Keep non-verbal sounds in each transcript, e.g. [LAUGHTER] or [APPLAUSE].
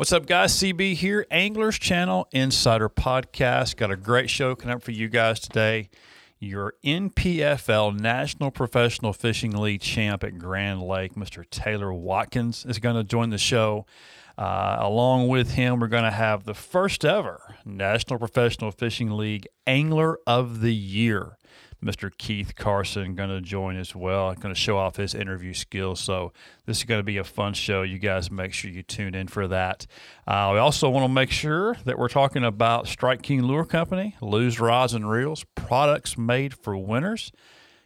What's up, guys? CB here, Anglers Channel Insider Podcast. Got a great show coming up for you guys today. Your NPFL National Professional Fishing League champ at Grand Lake, Mr. Taylor Watkins, is going to join the show. Uh, along with him, we're going to have the first ever National Professional Fishing League Angler of the Year. Mr. Keith Carson going to join as well. Going to show off his interview skills. So this is going to be a fun show. You guys make sure you tune in for that. Uh, we also want to make sure that we're talking about Strike King Lure Company, Lew's Rods and Reels, products made for winners.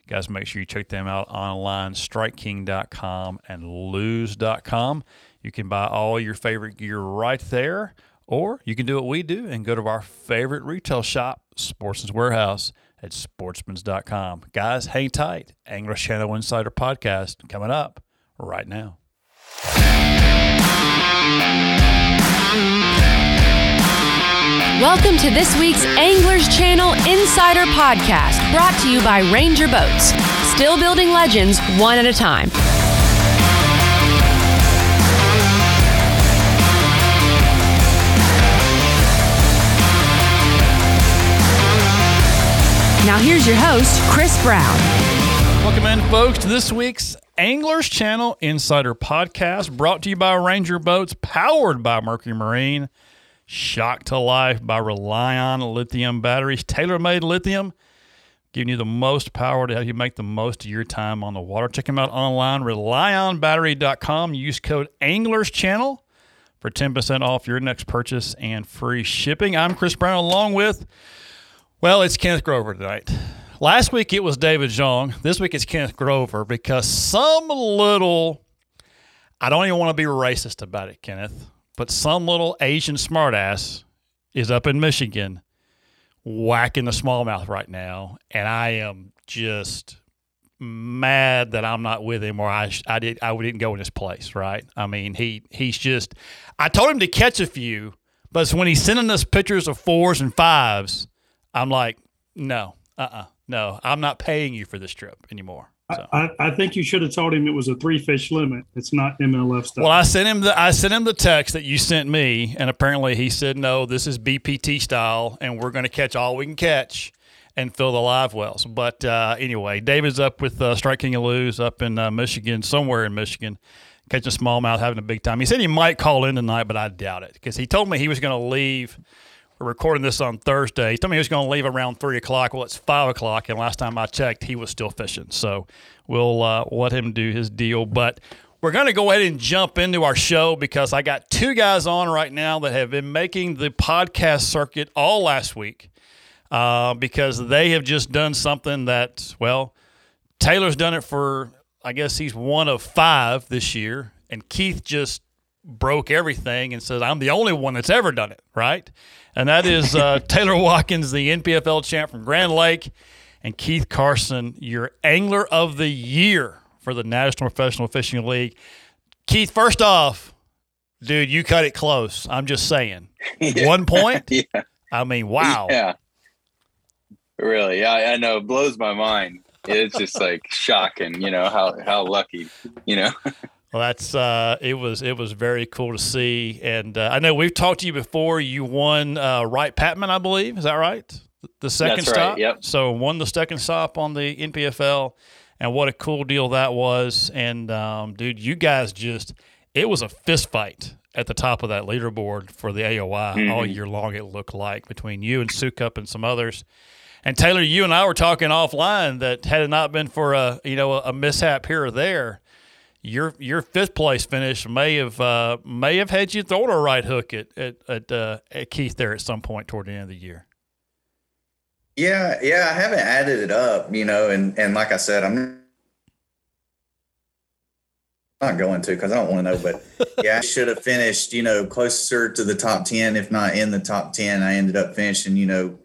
Guys, make sure you check them out online, strikeking.com and lew's.com. You can buy all your favorite gear right there, or you can do what we do and go to our favorite retail shop, Sportsman's Warehouse at sportsmans.com. Guys, hang tight. Angler Channel Insider Podcast coming up right now. Welcome to this week's Anglers Channel Insider Podcast, brought to you by Ranger Boats. Still building legends one at a time. Now here's your host, Chris Brown. Welcome in, folks, to this week's Anglers Channel Insider Podcast, brought to you by Ranger Boats, powered by Mercury Marine, shocked to life by Relion lithium batteries, tailor-made lithium, giving you the most power to help you make the most of your time on the water. Check them out online, relionbattery.com. Use code Anglers Channel for 10% off your next purchase and free shipping. I'm Chris Brown, along with well, it's Kenneth Grover tonight. Last week it was David Zhang. This week it's Kenneth Grover because some little, I don't even want to be racist about it, Kenneth, but some little Asian smartass is up in Michigan whacking the smallmouth right now. And I am just mad that I'm not with him or I, I, did, I didn't go in his place, right? I mean, he he's just, I told him to catch a few, but when he's sending us pictures of fours and fives, I'm like, no, uh uh-uh, uh no, I'm not paying you for this trip anymore. So. I, I think you should have told him it was a three fish limit. It's not MLF stuff. Well, I sent him the I sent him the text that you sent me, and apparently he said no, this is BPT style, and we're going to catch all we can catch and fill the live wells. But uh, anyway, David's up with uh, Strike King of Lew's up in uh, Michigan, somewhere in Michigan, catching smallmouth, having a big time. He said he might call in tonight, but I doubt it because he told me he was going to leave we're recording this on Thursday. He told me he was going to leave around three o'clock. Well, it's five o'clock, and last time I checked, he was still fishing. So we'll uh, let him do his deal. But we're going to go ahead and jump into our show because I got two guys on right now that have been making the podcast circuit all last week uh, because they have just done something that, well, Taylor's done it for, I guess he's one of five this year, and Keith just broke everything and says, I'm the only one that's ever done it, right? And that is uh, [LAUGHS] Taylor Watkins, the NPFL champ from Grand Lake, and Keith Carson, your Angler of the Year for the National Professional Fishing League. Keith, first off, dude, you cut it close. I'm just saying. [LAUGHS] Yeah. One point? [LAUGHS] yeah. I mean, wow. Yeah. Really. Yeah, I know. It blows my mind. It's just like shocking, you know, how, how lucky, you know. Well, that's uh, it was it was very cool to see, and uh, I know we've talked to you before. You won uh, Wright Patman, I believe. Is that right? The second that's stop. Right, yep. So won the second stop on the NPFL, and what a cool deal that was. And um, dude, you guys just it was a fist fight at the top of that leaderboard for the AOY mm-hmm. all year long. It looked like between you and Sukup and some others. And Taylor, you and I were talking offline that had it not been for a you know a mishap here or there your your fifth place finish may have uh, may have had you thrown a right hook at at at, uh, at Keith there at some point toward the end of the year. Yeah, yeah, I haven't added it up, you know, and and like I said, I'm not going to because I don't want to know, but [LAUGHS] yeah, I should have finished, you know, closer to the top ten, if not in the top ten. I ended up finishing, you know,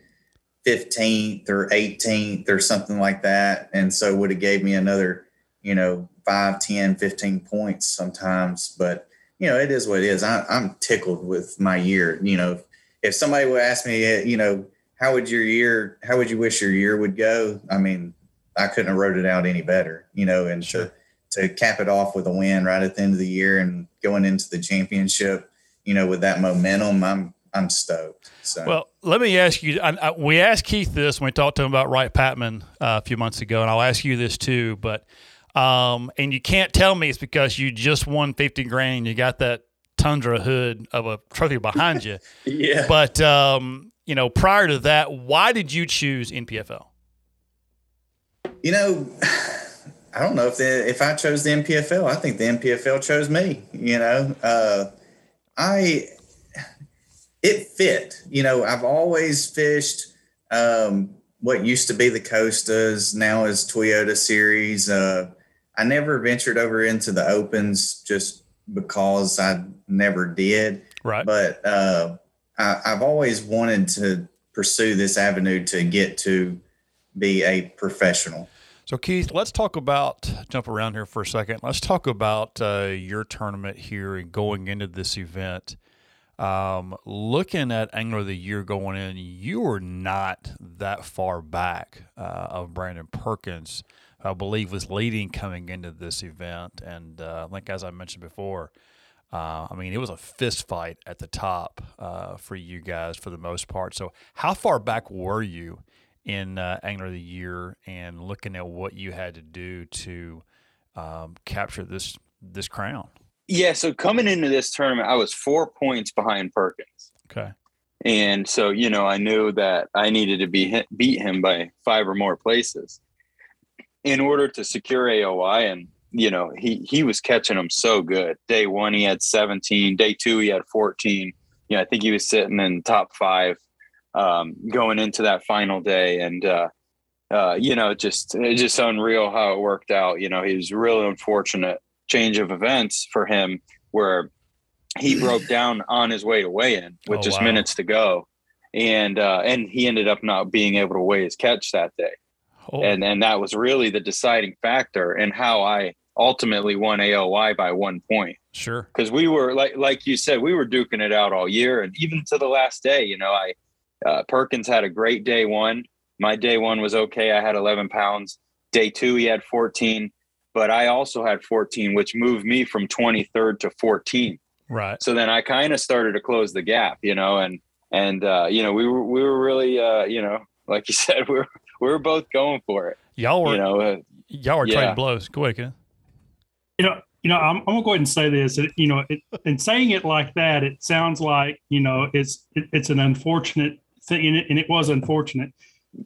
15th or 18th or something like that, and so would have gave me another, you know, 5, 10, 15 points sometimes. But, you know, it is what it is. I, I'm tickled with my year. You know, if somebody would ask me, you know, how would your year, how would you wish your year would go? I mean, I couldn't have wrote it out any better, you know, and sure. to, to cap it off with a win right at the end of the year and going into the championship, you know, with that momentum, I'm I'm stoked. So Well, let me ask you. I, I, we asked Keith this when we talked to him about Wright Patman uh, a few months ago, and I'll ask you this too. But um, and you can't tell me it's because you just won fifty grand. You got that Tundra hood of a trophy behind you. [LAUGHS] yeah. But um, you know, prior to that, why did you choose NPFL? You know, [SIGHS] I don't know if the if I chose the NPFL. I think the NPFL chose me. You know, uh, I it fit. You know, I've always fished um, what used to be the Costas, now is Toyota Series. Uh, I never ventured over into the opens just because I never did. Right. But uh, I, I've always wanted to pursue this avenue to get to be a professional. So, Keith, let's talk about jump around here for a second. Let's talk about uh, your tournament here and going into this event. Um, looking at Angler of the Year going in, you were not that far back uh, of Brandon Perkins, I believe, was leading coming into this event. And uh, I think, as I mentioned before, uh, I mean, it was a fist fight at the top uh, for you guys for the most part. So, how far back were you in uh, Angler of the Year and looking at what you had to do to um, capture this this crown? Yeah, so coming into this tournament, I was four points behind Perkins. Okay. And so, you know, I knew that I needed to be hit, beat him by five or more places in order to secure AOY. And, you know, he, he was catching them so good. Day one, he had 17. Day two, he had 14. You know, I think he was sitting in top five um, going into that final day. And, uh, uh, you know, just, it's just unreal how it worked out. You know, he was really unfortunate change of events for him where he [LAUGHS] broke down on his way to weigh in with Oh, just wow. minutes to go. And uh, and he ended up not being able to weigh his catch that day. Oh, And and that was really the deciding factor in how I ultimately won AOY by one point. sure. Because we were like like you said, we were duking it out all year and even to the last day, you know, I uh, Perkins had a great day one. My day one was okay. I had 11 pounds. Day two, he had 14 but I also had 14, which moved me from 23rd to 14. Right. So then I kind of started to close the gap, you know, and and uh, you know we were we were really uh, you know like you [LAUGHS] said we were we were both going for it, Y'all were you know. Uh, y'all were yeah. trading blows. Go ahead, Ken. You know, you know, I'm, I'm gonna go ahead and say this. It, you know, it, and saying it like that, it sounds like you know it's it, it's an unfortunate thing, and it, and it was unfortunate.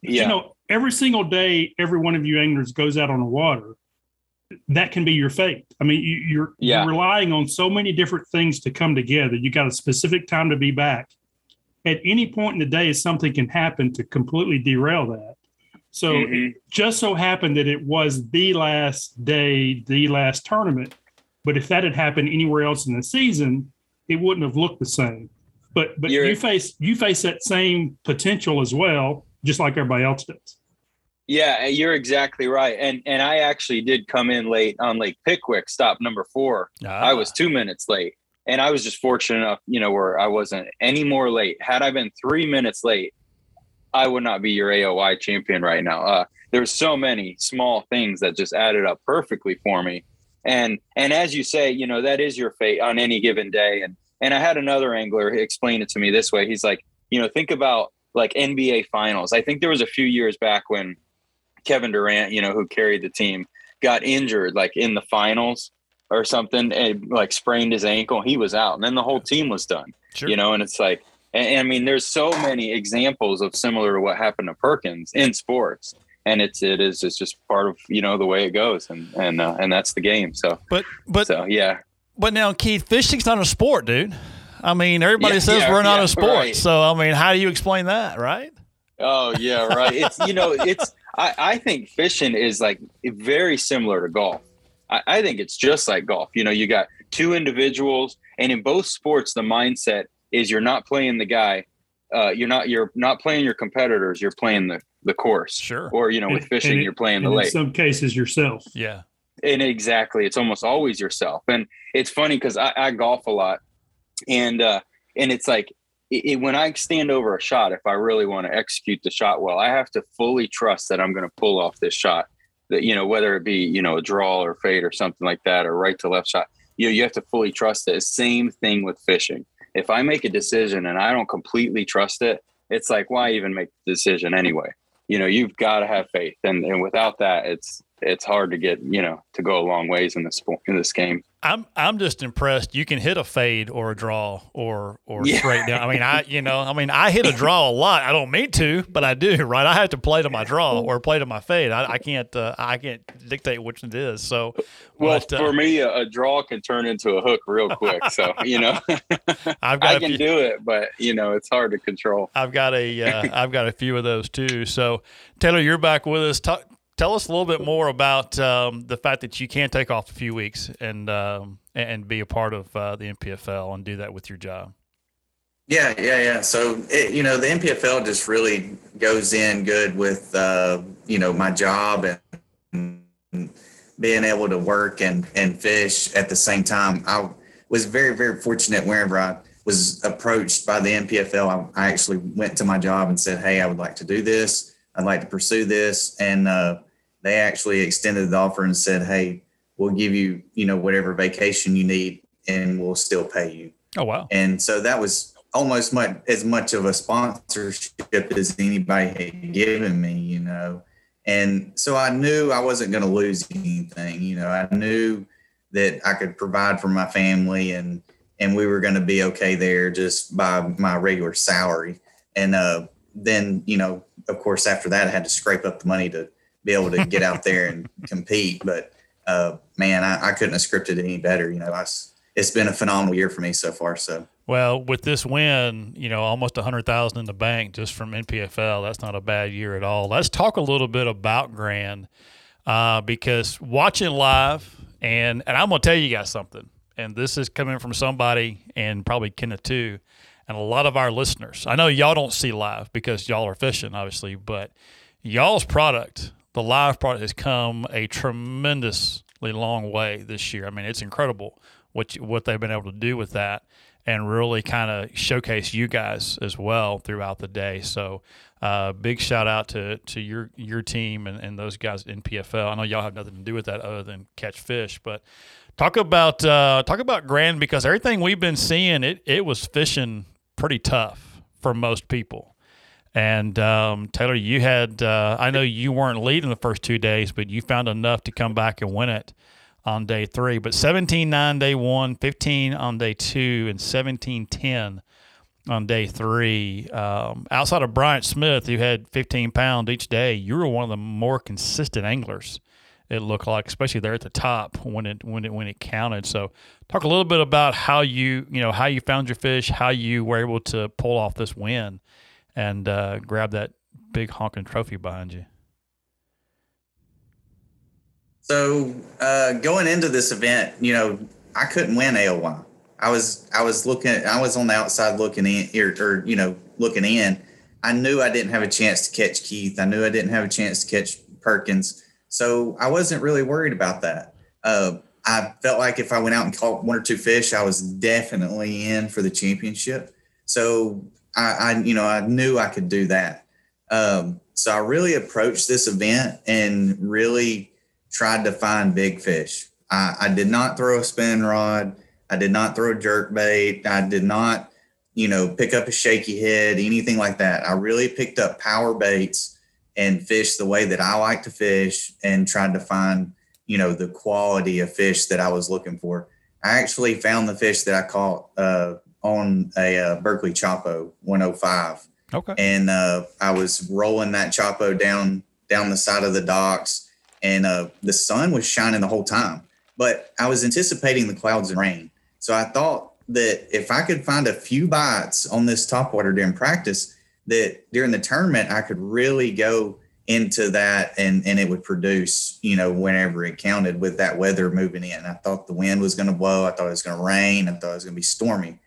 yeah, You know, every single day, every one of you anglers goes out on the water. That can be your fate. I mean, you, you're, Yeah. you're relying on so many different things to come together. You got a specific time to be back. At any point in the day, something can happen to completely derail that. So Mhm. it just so happened that it was the last day, the last tournament. But if that had happened anywhere else in the season, it wouldn't have looked the same. But but You're- you face you face that same potential as well, just like everybody else does. yeah, you're exactly right. And and I actually did come in late on Lake Pickwick, stop number four. Ah, I was two minutes late. And I was just fortunate enough, you know, where I wasn't any more late. Had I been three minutes late, I would not be your AOY champion right now. Uh, there's so many small things that just added up perfectly for me. And and as you say, you know, that is your fate on any given day. And and I had another angler explain it to me this way. He's like, you know, think about like NBA finals. I think there was a few years back when Kevin Durant, you know, who carried the team, got injured like in the finals or something and like sprained his ankle. He was out, and then the whole team was done. sure. You know, and it's like, and, and I mean, there's so many examples of similar to what happened to Perkins in sports, and it's it is it's just part of you know the way it goes, and and uh, and that's the game. So but but so yeah, but now Keith, fishing's not a sport, dude. I mean, everybody Yeah, says yeah, we're not yeah, a sport. right. So I mean, how do you explain that, right? Oh yeah, right. It's you know, [LAUGHS] it's I, I think fishing is like very similar to golf. I, I think it's just like golf. You know, you got two individuals, and in both sports, the mindset is you're not playing the guy. Uh, you're not you're not playing your competitors. You're playing the the course. Sure. Or you know, with fishing, it- you're playing the And in lake. some cases, yourself. Yeah. and exactly it's almost always yourself and it's funny because I, I golf a lot and uh and it's like it, it- when i stand over a shot if i really want to execute the shot well i have to fully trust that i'm going to pull off this shot that you know whether it be you know a draw or fade or something like that or right to left shot you know, you have to fully trust it same thing with fishing if I make a decision and I don't completely trust it, it's like why even make the decision anyway? You know, you've got to have faith, and and without that, it's it's hard to get you know to go a long ways in this in this game. I'm I'm just impressed. You can hit a fade or a draw or or Yeah. straight down. I mean, I you know, I mean, I hit a draw a lot. I don't mean to, but I do. Right? I have to play to my draw or play to my fade. I, I can't uh, I can't dictate which it is. So, Well, but, uh, for me, a, a draw can turn into a hook real quick. So [LAUGHS] you know, [LAUGHS] I've got I can few, do it, but you know, it's hard to control. I've got a uh, I've got a few of those too. So, Taylor, you're back with us. Talk, tell us a little bit more about um, the fact that you can take off a few weeks and um, and be a part of uh, the NPFL and do that with your job. Yeah, yeah, yeah. So it, you know, the NPFL just really goes in good with uh, you know my job and being able to work and and fish at the same time. I was very very fortunate whenever I was approached by the NPFL. I, I actually went to my job and said, "Hey, I would like to do this. I'd like to pursue this," and uh, they actually extended the offer and said, "Hey, we'll give you you know whatever vacation you need, and we'll still pay you." Oh wow! and so that was almost much as much of a sponsorship as anybody had given me you know and so i knew i wasn't going to lose anything you know i knew that i could provide for my family and and we were going to be okay there just by my regular salary and uh then you know of course after that i had to scrape up the money to be able to get out there and [LAUGHS] compete but uh man I, I couldn't have scripted it any better you know i it's been a phenomenal year for me so far so Well, with this win, you know, almost a hundred thousand in the bank just from NPFL. That's not a bad year at all. Let's talk a little bit about Grand, uh, because watching live, and and I'm gonna tell you guys something, and this is coming from somebody, and probably Kenneth too, and a lot of our listeners. I know y'all don't see live because y'all are fishing, obviously, but y'all's product, the live product, has come a tremendously long way this year. I mean, it's incredible what you, what they've been able to do with that, and really kind of showcase you guys as well throughout the day. So, uh, big shout out to to your your team and, and those guys NPFL. I know y'all have nothing to do with that other than catch fish, but talk about uh, talk about Grand because everything we've been seeing it it was fishing pretty tough for most people. And um, Taylor, you had uh, I know you weren't leading the first two days, but you found enough to come back and win it on day three. But 17 9 day one, 15 on day two, and 17 10 on day three. Um, outside of Bryant Smith, who had 15 pound each day, you were one of the more consistent anglers. It looked like, especially there at the top when it when it when it counted. So, talk a little bit about how you you know how you found your fish, how you were able to pull off this win, and uh, grab that big honking trophy behind you. So uh, going into this event, you know, I couldn't win AOY. I was I was looking I was on the outside looking in or, or you know looking in. I knew I didn't have a chance to catch Keith. I knew I didn't have a chance to catch Perkins. So I wasn't really worried about that. Uh, I felt like if I went out and caught one or two fish, I was definitely in for the championship. So I, I you know I knew I could do that. Um, so I really approached this event and really tried to find big fish. I, I did not throw a spin rod. I did not throw a jerk bait. I did not, you know, pick up a shaky head, anything like that. I really picked up power baits and fish the way that I like to fish and tried to find, you know, the quality of fish that I was looking for. I actually found the fish that I caught uh, on a uh, Berkley Choppo 105 Okay. and uh, I was rolling that Choppo down down the side of the docks, and uh, the sun was shining the whole time. But I was anticipating the clouds and rain, so I thought that if I could find a few bites on this topwater during practice, that during the tournament I could really go into that and and it would produce you know whenever it counted with that weather moving in i thought the wind was going to blow i thought it was going to rain i thought it was going to be stormy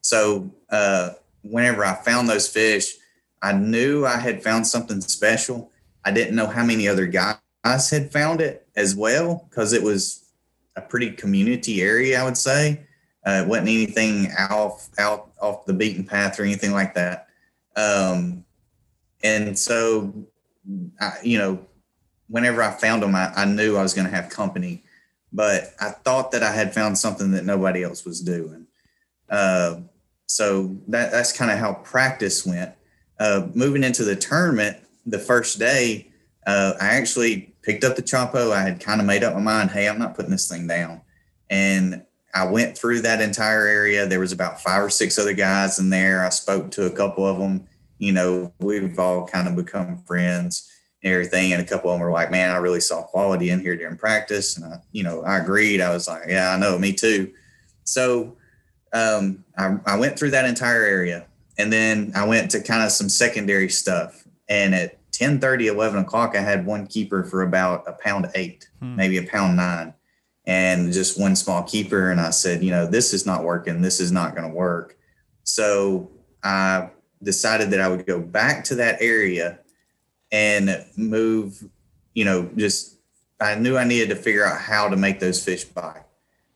so uh whenever I found those fish, I knew I had found something special. I didn't know how many other guys had found it as well because it was a pretty community area, I would say. Uh, it wasn't anything out out off the beaten path or anything like that. Um, and so, I, you know, whenever I found them, I, I knew I was going to have company. But I thought that I had found something that nobody else was doing. Uh, So that that's kind of how practice went. Uh, moving into the tournament, the first day, uh, I actually picked up the Choppo. I had kind of made up my mind, hey, I'm not putting this thing down. And I went through that entire area. There was about five or six other guys in there. I spoke to a couple of them. You know, we've all kind of become friends and everything. And a couple of them were like, man, I really saw quality in here during practice. And I, you know, I agreed. I was like, yeah, I know, me too. So um, I, I went through that entire area and then I went to kind of some secondary stuff. And at 10 30, 11 o'clock, I had one keeper for about a pound eight, hmm. maybe a pound nine, and just one small keeper. And I said, you know, this is not working. This is not going to work. So I decided that I would go back to that area and move, you know, just I knew I needed to figure out how to make those fish bite.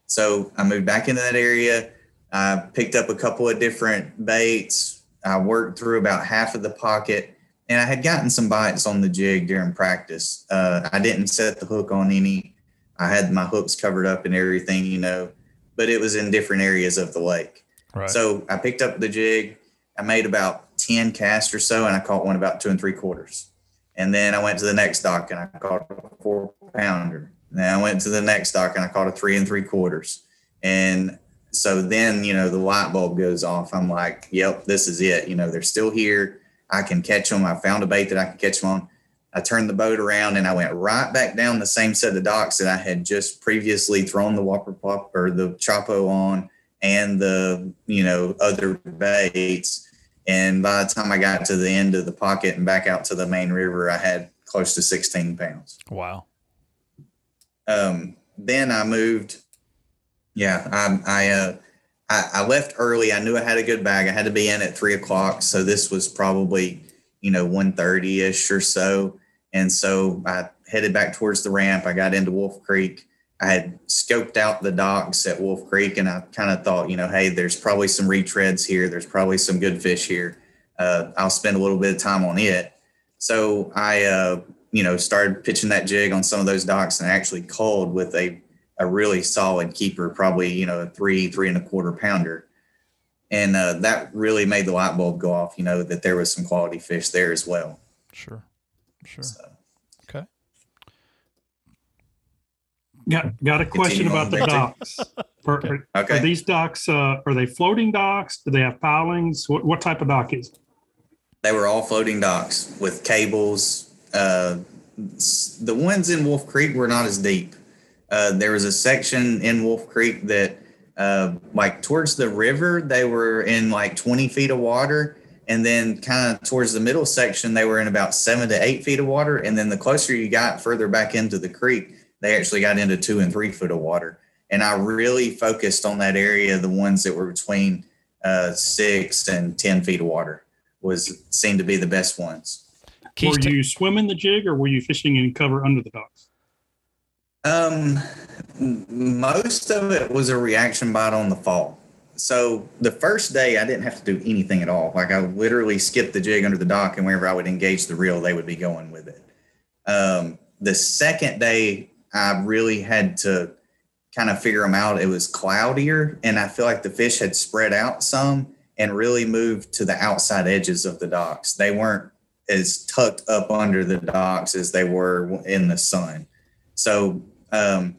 So I moved back into that area I picked up a couple of different baits. I worked through about half of the pocket, and I had gotten some bites on the jig during practice. Uh, I didn't set the hook on any. I had my hooks covered up and everything, you know, but it was in different areas of the lake. Right. So I picked up the jig. I made about 10 casts or so, and I caught one about two and three quarters. And then I went to the next dock and I caught a four pounder. then I went to the next dock and I caught a three and three quarters. And so then you know the light bulb goes off i'm like yep this is it you know they're still here i can catch them i found a bait that i can catch them on i turned the boat around and i went right back down the same set of docks that i had just previously thrown the whopper pop or the choppo on and the you know other baits and by the time i got to the end of the pocket and back out to the main river i had close to 16 pounds wow um, then i moved yeah, I I, uh, I, I left early. I knew I had a good bag. I had to be in at three o'clock, so this was probably you know one thirty ish or so. And so I headed back towards the ramp. I got into Wolf Creek. I had scoped out the docks at Wolf Creek, and I kind of thought, you know, hey, there's probably some retreads here. There's probably some good fish here. Uh, I'll spend a little bit of time on it. So I, uh, you know, started pitching that jig on some of those docks, and actually called with a a really solid keeper, probably you know a three three and a quarter pounder, and uh, that really made the light bulb go off. You know that there was some quality fish there as well. Sure, sure. So. Okay. Got got a question about the docks. [LAUGHS] For, okay. Are, are these docks uh, are they floating docks? Do they have pilings? What what type of dock is? It? They were all floating docks with cables. Uh, the ones in Wolf Creek were not as deep. Uh, there was a section in Wolf Creek that, uh, like towards the river, they were in like 20 feet of water. And then kind of towards the middle section, they were in about seven to eight feet of water. And then the closer you got further back into the creek, they actually got into two and three foot of water. And I really focused on that area, the ones that were between uh, six and 10 feet of water was seemed to be the best ones. Were you swimming the jig or were you fishing in cover under the docks? Um, most of it was a reaction bite on the fall. So the first day, I didn't have to do anything at all. Like I literally skipped the jig under the dock, and whenever I would engage the reel, they would be going with it. Um, the second day, I really had to kind of figure them out. It was cloudier, and I feel like the fish had spread out some and really moved to the outside edges of the docks. They weren't as tucked up under the docks as they were in the sun. So um,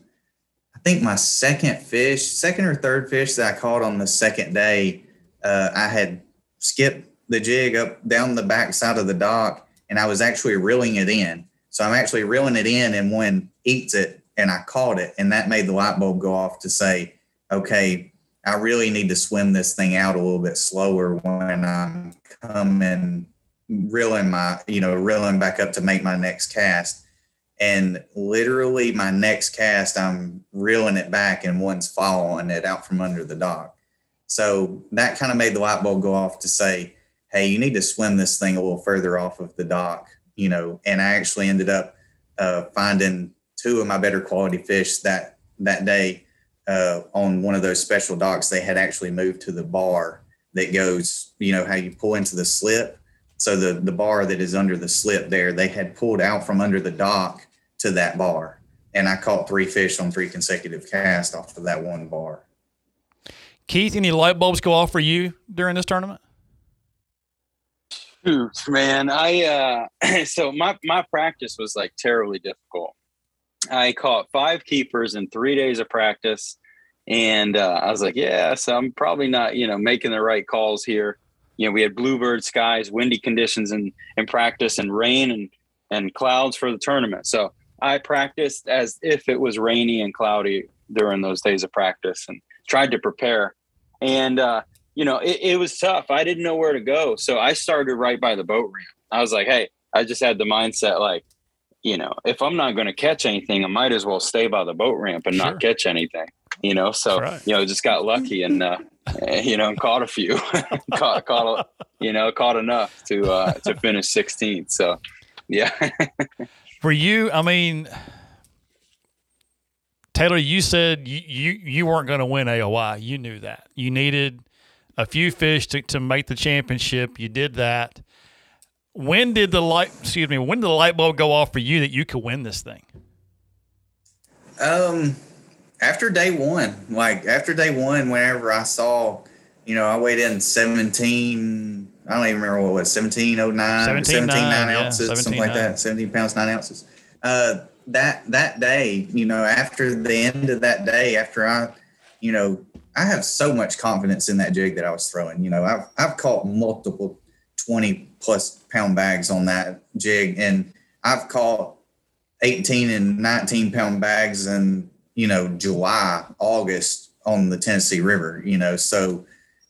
think my second fish, second or third fish that I caught on the second day, uh, I had skipped the jig up down the back side of the dock and I was actually reeling it in. So I'm actually reeling it in and one eats it and I caught it. And that made the light bulb go off to say, okay, I really need to swim this thing out a little bit slower when I'm coming, reeling my, you know, reeling back up to make my next cast and literally my next cast i'm reeling it back and one's following it out from under the dock. So that kind of made the light bulb go off to say hey you need to swim this thing a little further off of the dock you know? And i actually ended up uh, finding two of my better quality fish that that day uh, on one of those special docks. They had actually moved to the bar that goes you know how you pull into the slip. So the the bar that is under the slip there, they had pulled out from under the dock to that bar, and I caught three fish on three consecutive casts off of that one bar. Keith, any light bulbs go off for you during this tournament? Shoot, man. I uh [CLEARS THROAT] so my my practice was like terribly difficult. I caught five keepers in three days of practice. And uh, I was like, yeah, so I'm probably not, you know, making the right calls here. You know, we had bluebird skies, windy conditions in, in practice and rain and, and clouds for the tournament. So I practiced as if it was rainy and cloudy during those days of practice and tried to prepare. And, uh, you know, it, it was tough. I didn't know where to go. So I started right by the boat ramp. I was like, hey, I just had the mindset like, you know, if I'm not going to catch anything, I might as well stay by the boat ramp and sure. not catch anything. You know, so right. you know, just got lucky and uh, [LAUGHS] you know, and caught a few, [LAUGHS] caught, caught, a, you know, caught enough to uh, to finish 16th. So, yeah. [LAUGHS] For you, I mean, Taylor, you said you you, you weren't going to win AOY. You knew that. You needed a few fish to, to make the championship. You did that when did the light excuse me when did the light bulb go off for you that you could win this thing um after day one like after day one whenever i saw you know i weighed in 17 i don't even remember what it was 1709 17, 17 9, 9 ounces yeah, something like that 17 pounds 9 ounces uh that that day you know after the end of that day after i you know i have so much confidence in that jig that i was throwing you know i've i've caught multiple 20 plus pound bags on that jig. And I've caught 18 and 19 pound bags in, you know, July, August on the Tennessee River, you know, so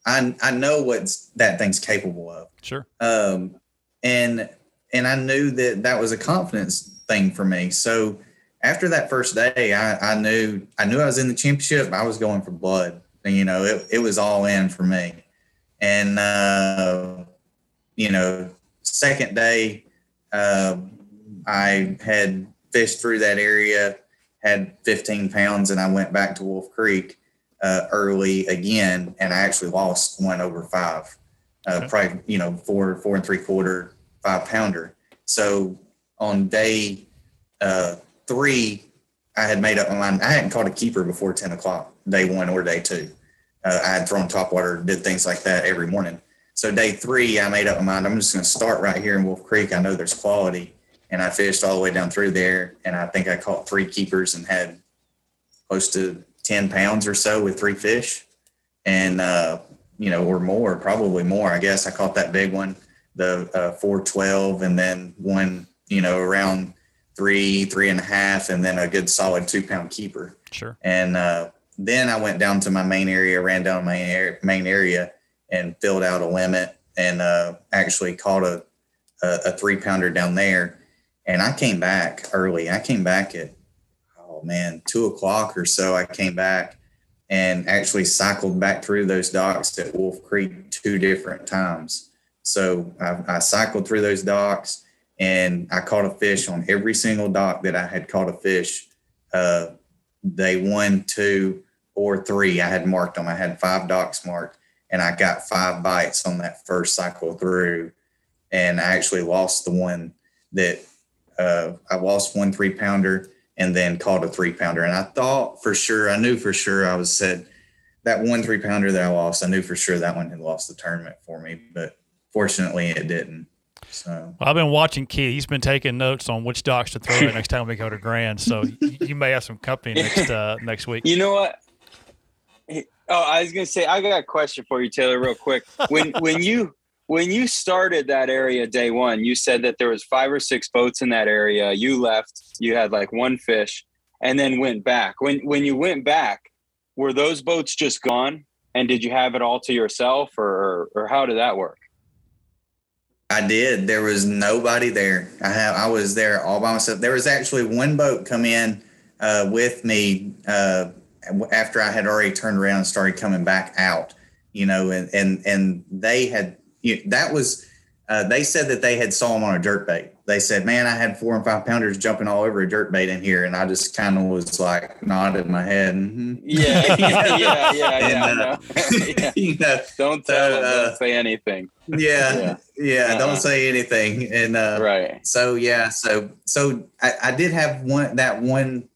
I, I know what that thing's capable of. Sure. Um, and, and I knew that that was a confidence thing for me. So after that first day, I, I knew, I knew I was in the championship. I was going for blood and, you know, it, it was all in for me. And, uh, you know, second day, uh, I had fished through that area, had 15 pounds, and I went back to Wolf Creek uh, early again, and I actually lost one over five, uh, okay. probably you know four, four and three quarter, five pounder. So on day uh, three, I had made up my mind. I hadn't caught a keeper before 10 o'clock, day one or day two. Uh, I had thrown top water, did things like that every morning. So day three, I made up my mind. I'm just going to start right here in Wolf Creek. I know there's quality, and I fished all the way down through there. And I think I caught three keepers and had close to ten pounds or so with three fish, and uh, you know, or more, probably more. I guess I caught that big one, the uh, 412, and then one, you know, around three, three and a half, and then a good solid two pound keeper. Sure. And uh, then I went down to my main area, ran down my main, main area and filled out a limit and uh, actually caught a, a, a three pounder down there. And I came back early. I came back at, man, two o'clock or so. I came back and actually cycled back through those docks at Wolf Creek two different times. So I, I cycled through those docks and I caught a fish on every single dock that I had caught a fish. Uh, day one, two, or three, I had marked them. I had five docks marked and I got five bites on that first cycle through, and I actually lost the one that uh, I lost one three pounder and then caught a three pounder. And I thought for sure, I knew for sure, I was said that one three pounder that I lost, I knew for sure that one had lost the tournament for me, but fortunately it didn't. So well, I've been watching Keith. He's been taking notes on which docks to throw next time we go to Grand. So you may have some company [LAUGHS] next uh, next week. You know what? Oh, I was gonna say I got a question for you, Taylor, real quick. When when you when you started that area day one, you said that there was five or six boats in that area. You left, you had like one fish, and then went back. When when you went back, were those boats just gone? And did you have it all to yourself, or or how did that work? I did. There was nobody there. I have. I was there all by myself. There was actually one boat come in uh, with me. Uh, after I had already turned around and started coming back out, you know, and and and they had you know, that was uh, they said that they had saw him on a dirt bait. They said, "Man, I had four and five pounders jumping all over a dirt bait in here," and I just kind of was like nodded my head. Mm-hmm. Yeah, yeah, yeah, yeah, [LAUGHS] and, uh, [LAUGHS] yeah. [LAUGHS] you know, Don't tell uh. Don't say anything. Yeah, yeah, yeah uh-huh. don't say anything. And uh, right. So yeah, so so I, I did have one that one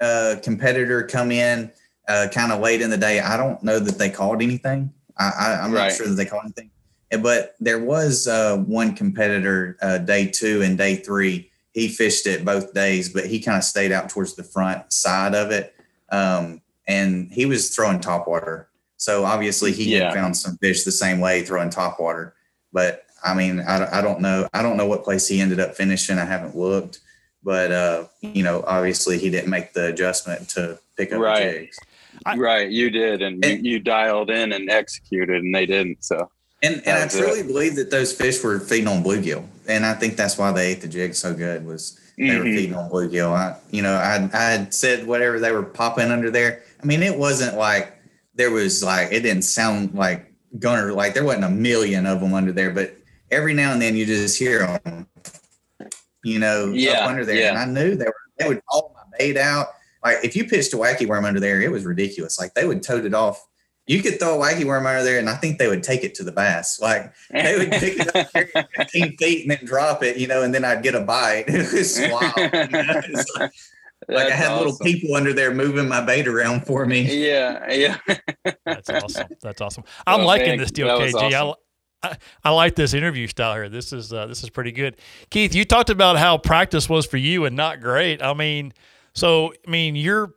uh, competitor come in uh, kind of late in the day. I don't know that they called anything. I, I, am Right. not sure that they called anything. But there was uh, one competitor, uh, day two and day three. He fished it both days, but he kind of stayed out towards the front side of it. Um, and he was throwing top water. So obviously he Yeah. found some fish the same way throwing top water. But I mean, I, I don't know. I don't know what place he ended up finishing. I haven't looked, but uh, you know, obviously he didn't make the adjustment to pick up Right. the jigs. I- right, you did, and you, And- you dialed in and executed, and they didn't. So And and I was it. truly believe that those fish were feeding on bluegill, and I think that's why they ate the jig so good was they were Mhm. feeding on bluegill. I you know I I had said whatever they were popping under there. I mean, it wasn't like there was like it didn't sound like gunner like there wasn't a million of them under there, but every now and then you just hear them, you know, Yeah, up under there, yeah. and I knew they were they would haul my bait out. Like if you pitched a wacky worm under there, it was ridiculous. Like they would tote it off. You could throw a wacky worm under there, and I think they would take it to the bass. Like they would pick it up [LAUGHS] carry 15 feet and then drop it, you know, and then I'd get a bite. [LAUGHS] It was [LAUGHS] wild. You know? It's like, like I That's had little people under there moving my bait around for me. Yeah, yeah. That's awesome. That's awesome. I'm Oh, liking man, this deal, that was KG. I awesome. I, I like this interview style here. This is uh, this is pretty good. Keith, you talked about how practice was for you and not great. I mean, so I mean you're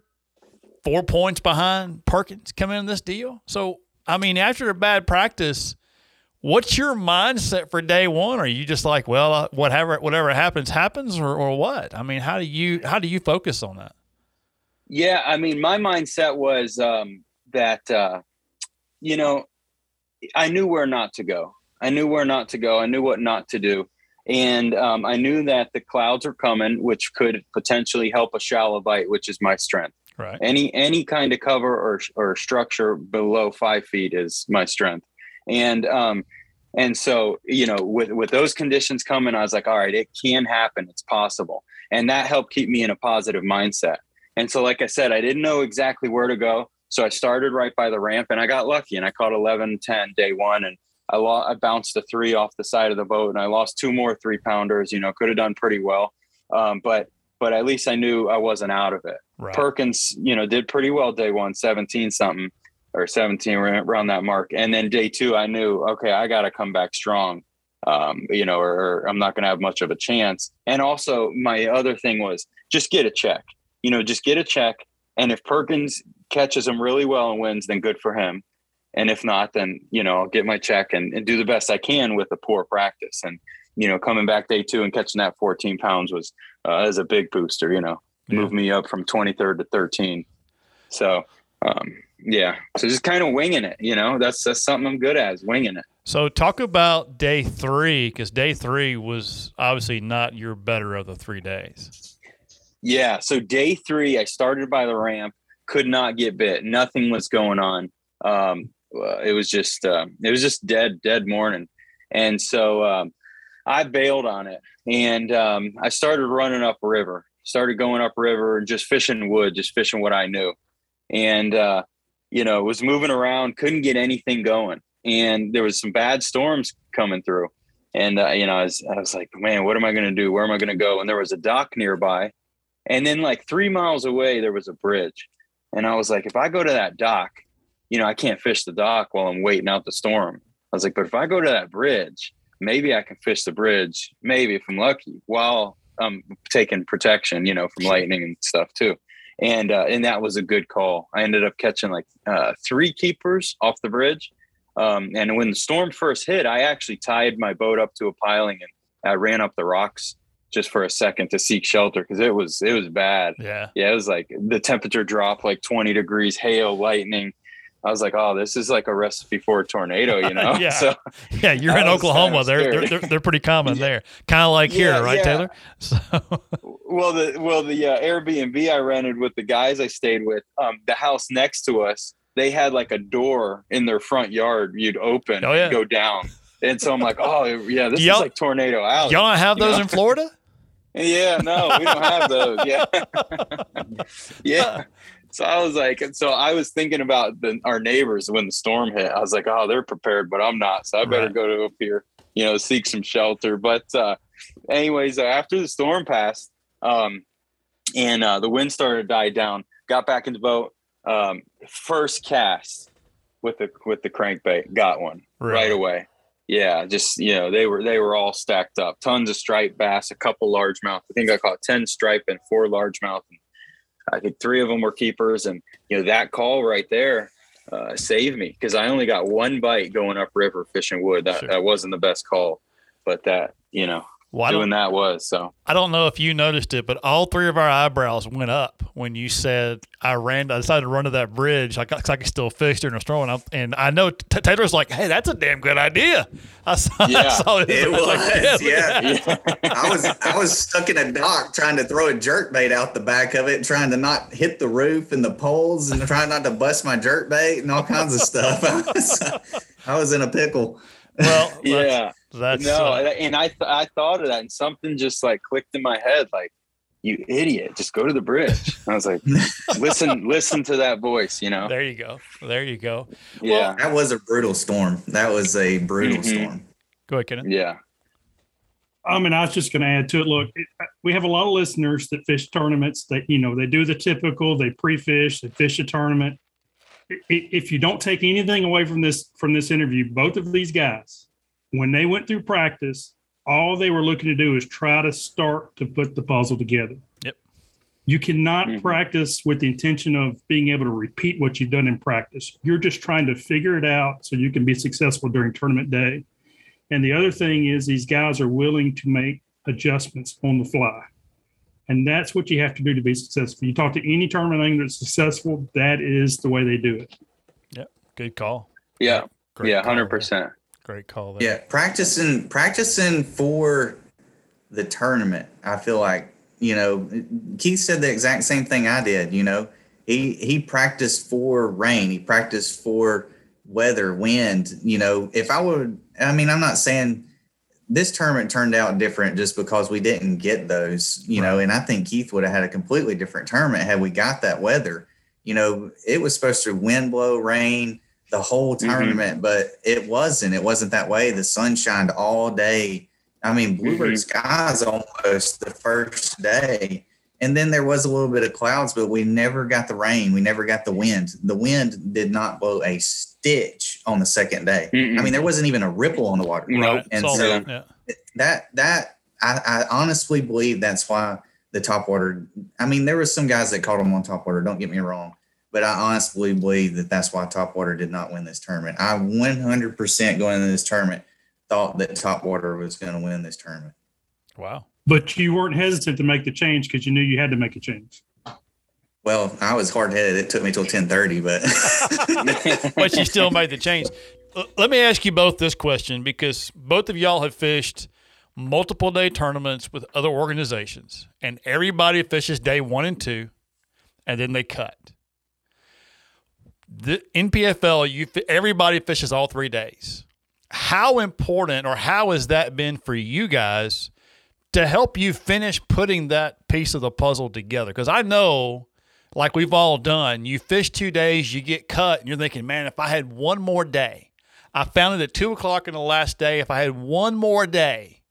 four points behind Perkins coming in this deal. So I mean, after a bad practice, what's your mindset for day one? Are you just like, well, uh, whatever whatever happens happens, or, or what? I mean, how do you how do you focus on that? Yeah, I mean, my mindset was um, that uh, you know, I knew where not to go. I knew where not to go. I knew what not to do, and um, I knew that the clouds are coming, which could potentially help a shallow bite, which is my strength. Right. Any any kind of cover or or structure below five feet is my strength, and um, and so you know, with with those conditions coming, I was like, all right, it can happen. It's possible, and that helped keep me in a positive mindset. And so, like I said, I didn't know exactly where to go. So I started right by the ramp and I got lucky and I caught 11, 10 day one. And I, lo- I bounced a three off the side of the boat and I lost two more three pounders, you know, could have done pretty well. Um, but, but at least I knew I wasn't out of it. Right. Perkins, you know, did pretty well day one, 17 something or 17 around that mark. And then day two, I knew, okay, I got to come back strong, um, you know, or, or I'm not going to have much of a chance. And also, my other thing was just get a check, you know, just get a check. And if Perkins catches him really well and wins, then good for him. And if not, then, you know, I'll get my check and, and do the best I can with a poor practice. And, you know, coming back day two and catching that 14 pounds was, uh, is a big booster, you know, Yeah. moved me up from 23rd to 13. So, um, yeah. So just kind of winging it, you know, that's, that's something I'm good at is winging it. So talk about day three because day three was obviously not your better of the three days. Yeah. So day three, I started by the ramp, could not get bit. Nothing was going on. Um, uh, it was just, uh, it was just dead, dead morning. And so um, I bailed on it and um, I started running up river, started going up river and just fishing wood, just fishing what I knew. And, uh, you know, was moving around, couldn't get anything going. And there was some bad storms coming through. And, uh, you know, I was, I was like, man, what am I going to do? Where am I going to go? And there was a dock nearby. And then like three miles away, there was a bridge. And I was like, if I go to that dock, you know, I can't fish the dock while I'm waiting out the storm. I was like, but if I go to that bridge, maybe I can fish the bridge, maybe if I'm lucky, while I'm taking protection, you know, from lightning and stuff too. And uh, and that was a good call. I ended up catching like uh, three keepers off the bridge. Um, and when the storm first hit, I actually tied my boat up to a piling and I ran up the rocks just for a second to seek shelter because it was it was bad. Yeah. Yeah, it was like the temperature dropped like 20 degrees, hail, lightning. I was like, oh, this is like a recipe for a tornado, you know? [LAUGHS] Yeah. So [LAUGHS] Yeah. You're in was Oklahoma. kinda They're, they're, they're, they're pretty common there. Kind of like Yeah, here, right, yeah. Taylor? [LAUGHS] So, well the well the uh, Airbnb I rented with the guys I stayed with, um, the house next to us, they had like a door in their front yard you'd open Oh, yeah. and go down. And so I'm like, oh yeah, this is Y'all- like tornado out. y'all don't have You those know? in Florida? Yeah, no, we don't have those. Yeah. yeah. So I was like, and so I was thinking about the, our neighbors when the storm hit. I was like, oh, they're prepared, but I'm not. So I better Right. go to up here, you know, seek some shelter. But uh, anyways, uh, after the storm passed, um, and uh, the wind started to die down, got back in the boat, Um, first cast with the with the crankbait, got one Really? right away. Yeah, just you know they were they were all stacked up. Tons of striped bass, a couple largemouth. I think I caught ten stripe and four largemouth. And I think three of them were keepers, and you know that call right there uh, saved me because I only got one bite going upriver fishing wood. That Sure. that wasn't the best call, but that you know Well, I doing don't, that was so. I don't know if you noticed it, but all three of our eyebrows went up when you said I ran. I decided to run to that bridge. I, cause I could still fish during the storm, and I, and I know T- Taylor's like, "Hey, that's a damn good idea." [LAUGHS] I saw, I saw it. it [LAUGHS] I like, was, look at yeah. that. [LAUGHS] I was I was stuck in a dock trying to throw a jerk bait out the back of it, trying to not hit the roof and the poles, and trying not to bust my jerk bait and all kinds of stuff. I was, I was in a pickle. Well, Yeah. That's no, uh, and I th- I thought of that, and something just like clicked in my head, like, "You idiot! Just go to the bridge." I was like, [LAUGHS] "Listen, listen to that voice," you know? there you go. There you go. Yeah, That was a brutal storm. That was a brutal Mhm. storm. Go ahead, Kenneth. yeah, I mean, I was just going to add to it. Look, it, we have a lot of listeners that fish tournaments. That you know, they do the typical. They pre-fish. They fish a tournament. I- i- If you don't take anything away from this from this interview, both of these guys, when they went through practice, all they were looking to do is try to start to put the puzzle together. Yep. You cannot Mhm. practice with the intention of being able to repeat what you've done in practice. You're just trying to figure it out so you can be successful during tournament day. And the other thing is, these guys are willing to make adjustments on the fly. And that's what you have to do to be successful. You talk to any tournament angler that's successful, that is the way they do it. Yep. Good call. yeah, Great yeah, hundred there. percent. Great call there. Yeah, practicing practicing for the tournament. I feel like you know Keith said the exact same thing I did. You know, he he practiced for rain. He practiced for weather, wind. You know, if I would, I mean, I'm not saying this tournament turned out different just because we didn't get those. You know, and I think Keith would have had a completely different tournament had we got that weather. You know, it was supposed to wind blow, rain the whole Mhm. tournament, but it wasn't. It wasn't that way. The sun shined all day. I mean, bluebird Mhm. skies almost the first day. And then there was a little bit of clouds, but we never got the rain. We never got the wind. The wind did not blow a stitch on the second day. Mm-mm. I mean, there wasn't even a ripple on the water. No. Right. And It's all- so yeah. that that I, I honestly believe that's why the top water. I mean, there was some guys that caught them on top water. Don't get me wrong, but I honestly believe that that's why top water did not win this tournament. I 100% going into this tournament thought that top water was going to win this tournament. Wow. But you weren't hesitant to make the change because you knew you had to make a change. Well, I was hard headed. It took me till 10:30, but [LAUGHS] but you still made the change. Let me ask you both this question because both of y'all have fished multiple day tournaments with other organizations, and everybody fishes day one and two, and then they cut. The NPFL, you everybody fishes all three days. How important, or how has that been for you guys to help you finish putting that piece of the puzzle together? Because I know like we've all done. You fish two days, you get cut, and you're thinking, man, if I had one more day, I found it at two o'clock in the last day. If I had one more day,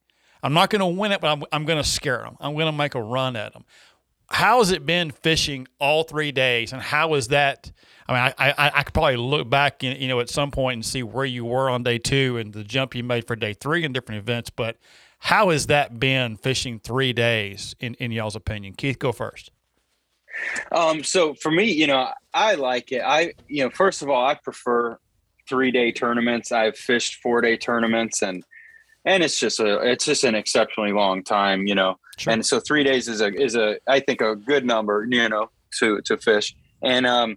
I'm not going to win it, but I'm, I'm going to scare them. I'm going to make a run at them. How has it been fishing all three days, and how is that? I mean, I, I, I could probably look back, in, you know, at some point and see where you were on day two and the jump you made for day three in different events. But how has that been fishing three days, in, in y'all's opinion? Keith, go first. Um, so for me, you know, I like it. I, you know, first of all, I prefer three day tournaments. I've fished four day tournaments and, and it's just a, it's just an exceptionally long time, you know, Sure. and so three days is a, is a, I think a good number, you know, to, to fish. And, um,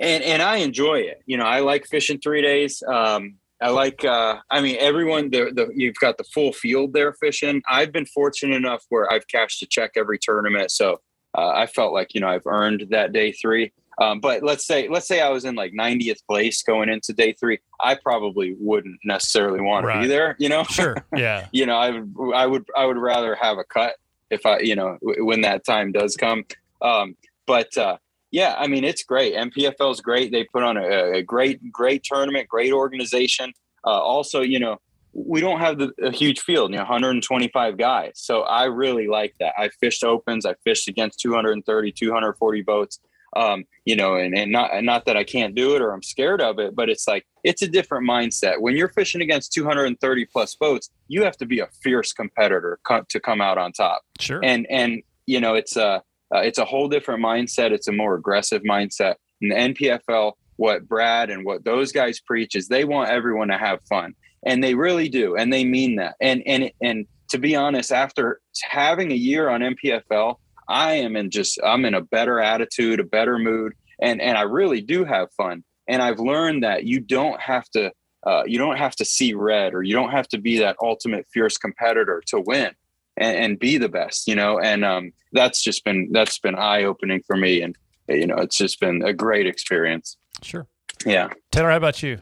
and, and I enjoy it. You know, I like fishing three days. Um, I like, uh, I mean, everyone, the, the, you've got the full field there fishing. I've been fortunate enough where I've cashed a check every tournament. So, uh, I felt like you know I've earned that day three. Um, but let's say let's say I was in like 90th place going into day three, I probably wouldn't necessarily want to be there. You know, Sure. [LAUGHS] Yeah. you know I would I would I would rather have a cut if I you know w- when that time does come. Um, but uh, yeah, I mean it's great. NPFL is great. They put on a, a great great tournament, great organization. Uh, also, you know we don't have the, a huge field, you know, 125 guys. So I really like that. I fished opens, I fished against 230, 240 boats. Um, you know, and, and not and not that I can't do it or I'm scared of it, but it's like it's a different mindset. When you're fishing against 230 plus boats, you have to be a fierce competitor co- to come out on top. Sure. And and you know, it's a uh, it's a whole different mindset. It's a more aggressive mindset. And the NPFL, what Brad and what those guys preach is they want everyone to have fun, and they really do, and they mean that. And and and to be honest, after having a year on NPFL, I am in just I'm in a better attitude, a better mood, and and I really do have fun. And I've learned that you don't have to uh, you don't have to see red or you don't have to be that ultimate fierce competitor to win and, and be the best, you know. And um, that's just been that's been eye opening for me, and you know, it's just been a great experience. Sure. Yeah. Taylor, how about you?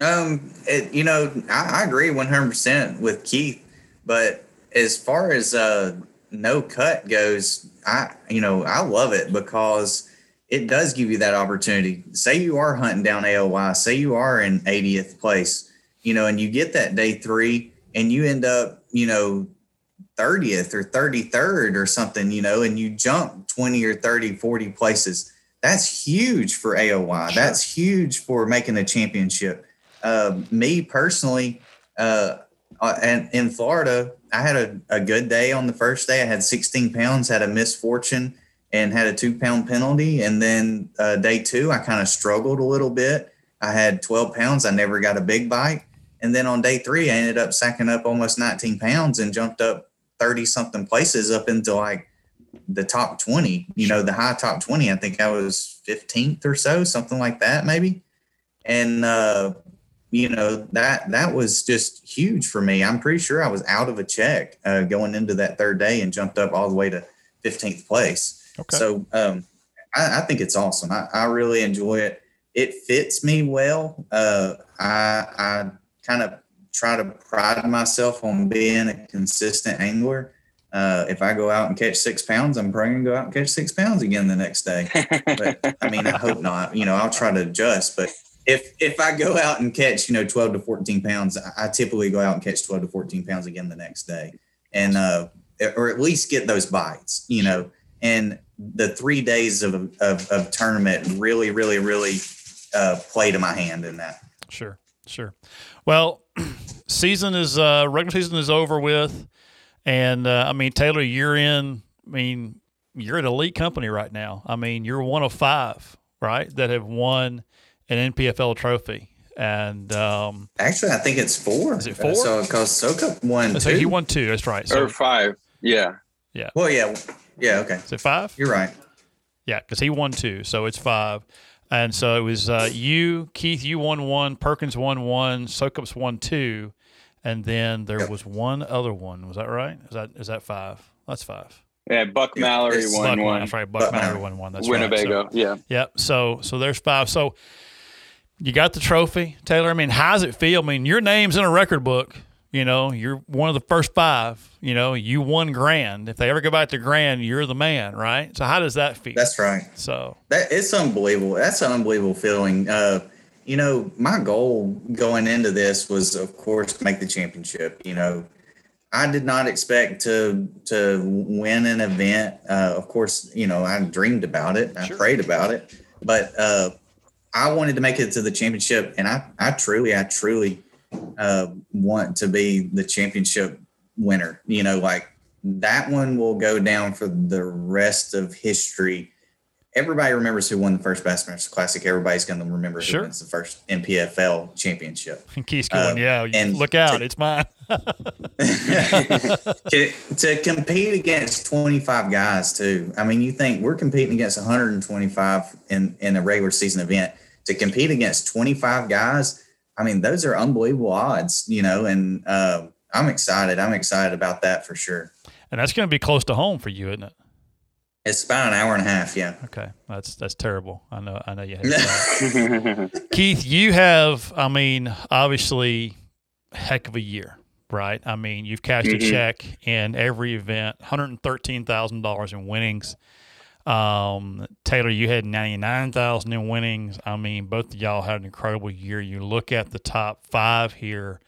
Um, it, you know, I, I agree 100% with Keith, but as far as uh, no cut goes, I, you know, I love it because it does give you that opportunity. Say you are hunting down AOY, say you are in 80th place, you know, and you get that day three and you end up, you know, 30th or 33rd or something, you know, and you jump 20 or 30, 40 places. That's huge for AOY. Sure. That's huge for making a championship. Uh, me personally, uh, uh, and in Florida, I had a, a good day on the first day. I had 16 pounds, had a misfortune, and had a two pound penalty. And then uh, day two, I kind of struggled a little bit. I had 12 pounds. I never got a big bite. And then on day three, I ended up sacking up almost 19 pounds and jumped up 30 something places up into like the top 20, you know, the high top 20. I think I was 15th or so, something like that, maybe. And, uh, you know, that, that was just huge for me. I'm pretty sure I was out of a check uh, going into that third day and jumped up all the way to 15th place. Okay. So, um, I, I think it's awesome. I, I really enjoy it. It fits me well. Uh, I, I kind of try to pride myself on being a consistent angler. Uh, if I go out and catch six pounds, I'm probably gonna go out and catch six pounds again the next day. But I mean, I hope not. You know, I'll try to adjust. But if if I go out and catch, you know, 12 to 14 pounds, I typically go out and catch 12 to 14 pounds again the next day, and uh, or at least get those bites. You know, and the three days of of, of tournament really, really, really uh, play to my hand in that. Sure, sure. Well, season is uh, regular season is over with, and uh, I mean Taylor, you're in. I mean, you're an elite company right now. I mean, you're one of five, right, that have won an NPFL trophy. And um, actually, I think it's four. Is it four? So because Soka won. So two. he won two. That's right. So, or five. Yeah. Yeah. Well, yeah. Yeah. Okay. Is it five? You're right. Yeah, because he won two, so it's five. And so it was uh, you, Keith, you won one, Perkins won one, Sokups won two, and then there yep. was one other one. Was that right? Is that is that five? That's five. Yeah, Buck Mallory won Buck, one. That's right. Buck, Buck Mallory won one. That's Winnebago. Right. So, yeah. Yep. So so there's five. So you got the trophy, Taylor. I mean, how does it feel? I mean, your name's in a record book. You know, you're one of the first five. You know, you won grand. If they ever go back to grand, you're the man, right? So how does that feel? That's right. So that it's unbelievable. That's an unbelievable feeling. Uh, you know, my goal going into this was, of course, to make the championship. You know, I did not expect to to win an event. Uh, of course, you know, I dreamed about it. I sure. prayed about it, but uh, I wanted to make it to the championship, and I, I truly, I truly uh, want to be the championship winner. You know, like that one will go down for the rest of history. Everybody remembers who won the first Bassmasters Classic. Everybody's going to remember sure. who wins the first NPFL championship. And Keith's going, uh, yeah, and look out, to, it's mine. [LAUGHS] to, to compete against 25 guys, too. I mean, you think we're competing against 125 in, in a regular season event. To compete against 25 guys, I mean, those are unbelievable odds, you know, and uh, I'm excited. I'm excited about that for sure. And that's going to be close to home for you, isn't it? It's about an hour and a half. Yeah. Okay, that's that's terrible. I know. I know you have. [LAUGHS] Keith, you have. I mean, obviously, heck of a year, right? I mean, you've cashed mm-hmm. a check in every event, one hundred thirteen thousand dollars in winnings. Um, Taylor, you had 99,000 in winnings. I mean, both of y'all had an incredible year. You look at the top five here,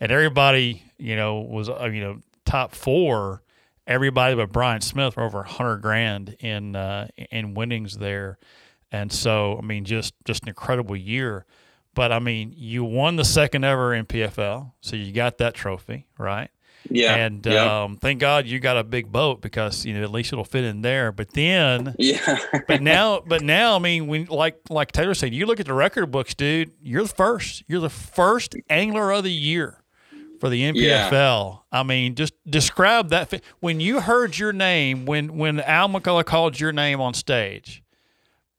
and everybody, you know, was, uh, you know, top four. everybody but Brian Smith were over hundred grand in uh, in winnings there, and so I mean, just just an incredible year. But I mean, you won the second ever NPFL, so you got that trophy, right? Yeah. And yeah. um, thank God you got a big boat because you know at least it'll fit in there. But then, [LAUGHS] yeah. but now, but now, I mean, when like like Taylor said, you look at the record books, dude. You're the first. You're the first angler of the year for the NPFL. Yeah. I mean, just describe that. fi- When you heard your name, when when Al McCullough called your name on stage,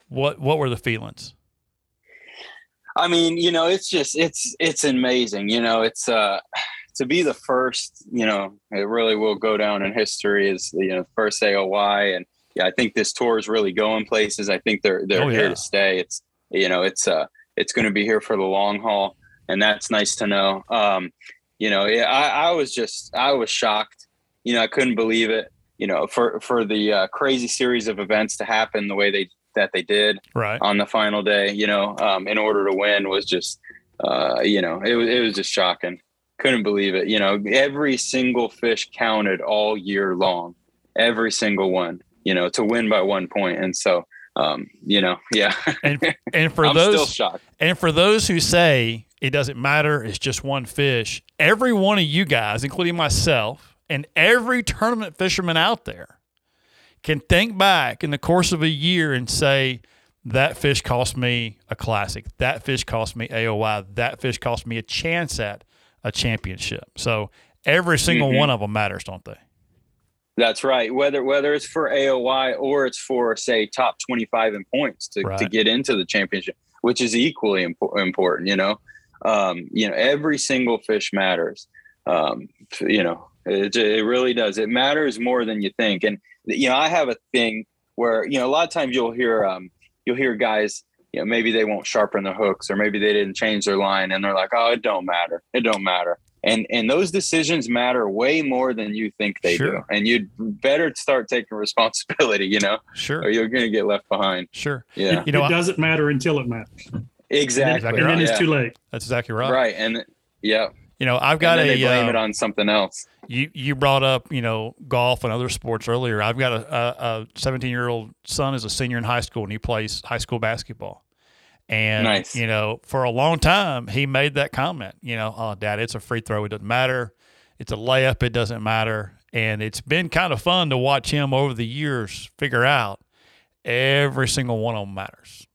what what were the feelings? I mean, you know, it's just it's it's amazing. You know, it's uh to be the first. You know, it really will go down in history as you know first AOY, and yeah, I think this tour is really going places. I think they're they're Oh, here yeah. to stay. It's you know, it's uh it's going to be here for the long haul, and that's nice to know. Um, you know, yeah, I, I was just I was shocked. You know, I couldn't believe it. You know, for for the uh, crazy series of events to happen the way they that they did Right. on the final day, you know, um, in order to win was just, uh, you know, it was, it was just shocking. Couldn't believe it. You know, every single fish counted all year long, every single one, you know, to win by one point. And so, um, you know, [LAUGHS] yeah, And and for [LAUGHS] I'm those still shocked. And for those who say it doesn't matter, it's just one fish, every one of you guys, including myself, and every tournament fisherman out there can think back in the course of a year and say, that fish cost me a classic. That fish cost me AOY. That fish cost me a chance at a championship. So every single Mhm. one of them matters, don't they? That's right. Whether whether it's for AOY or it's for say top 25 in points to, to get into the championship, which is equally impo- important, you know. Um, you know, every single fish matters. Um, you know, it, it really does. It matters more than you think. And you know, I have a thing where you know a lot of times you'll hear um, you'll hear guys, you know, maybe they won't sharpen the hooks or maybe they didn't change their line, and they're like, "Oh, it don't matter. It don't matter." And and those decisions matter way more than you think they Sure. do. And you'd better start taking [LAUGHS] responsibility, you know, Sure. or Sure. you're going to get left behind. Sure. Yeah, You know, it doesn't matter until it matters. exactly. Exactly and then right. it's too late. that's exactly right. Right. And yeah, You know, I've got and a they blame uh, it on something else. you you brought up you know golf and other sports earlier. I've got a a 17 year old son is a senior in high school and he plays high school basketball. And Nice. you know, for a long time he made that comment. You know, oh, dad, it's a free throw. It doesn't matter. It's a layup. It doesn't matter. And it's been kind of fun to watch him over the years figure out every single one of them matters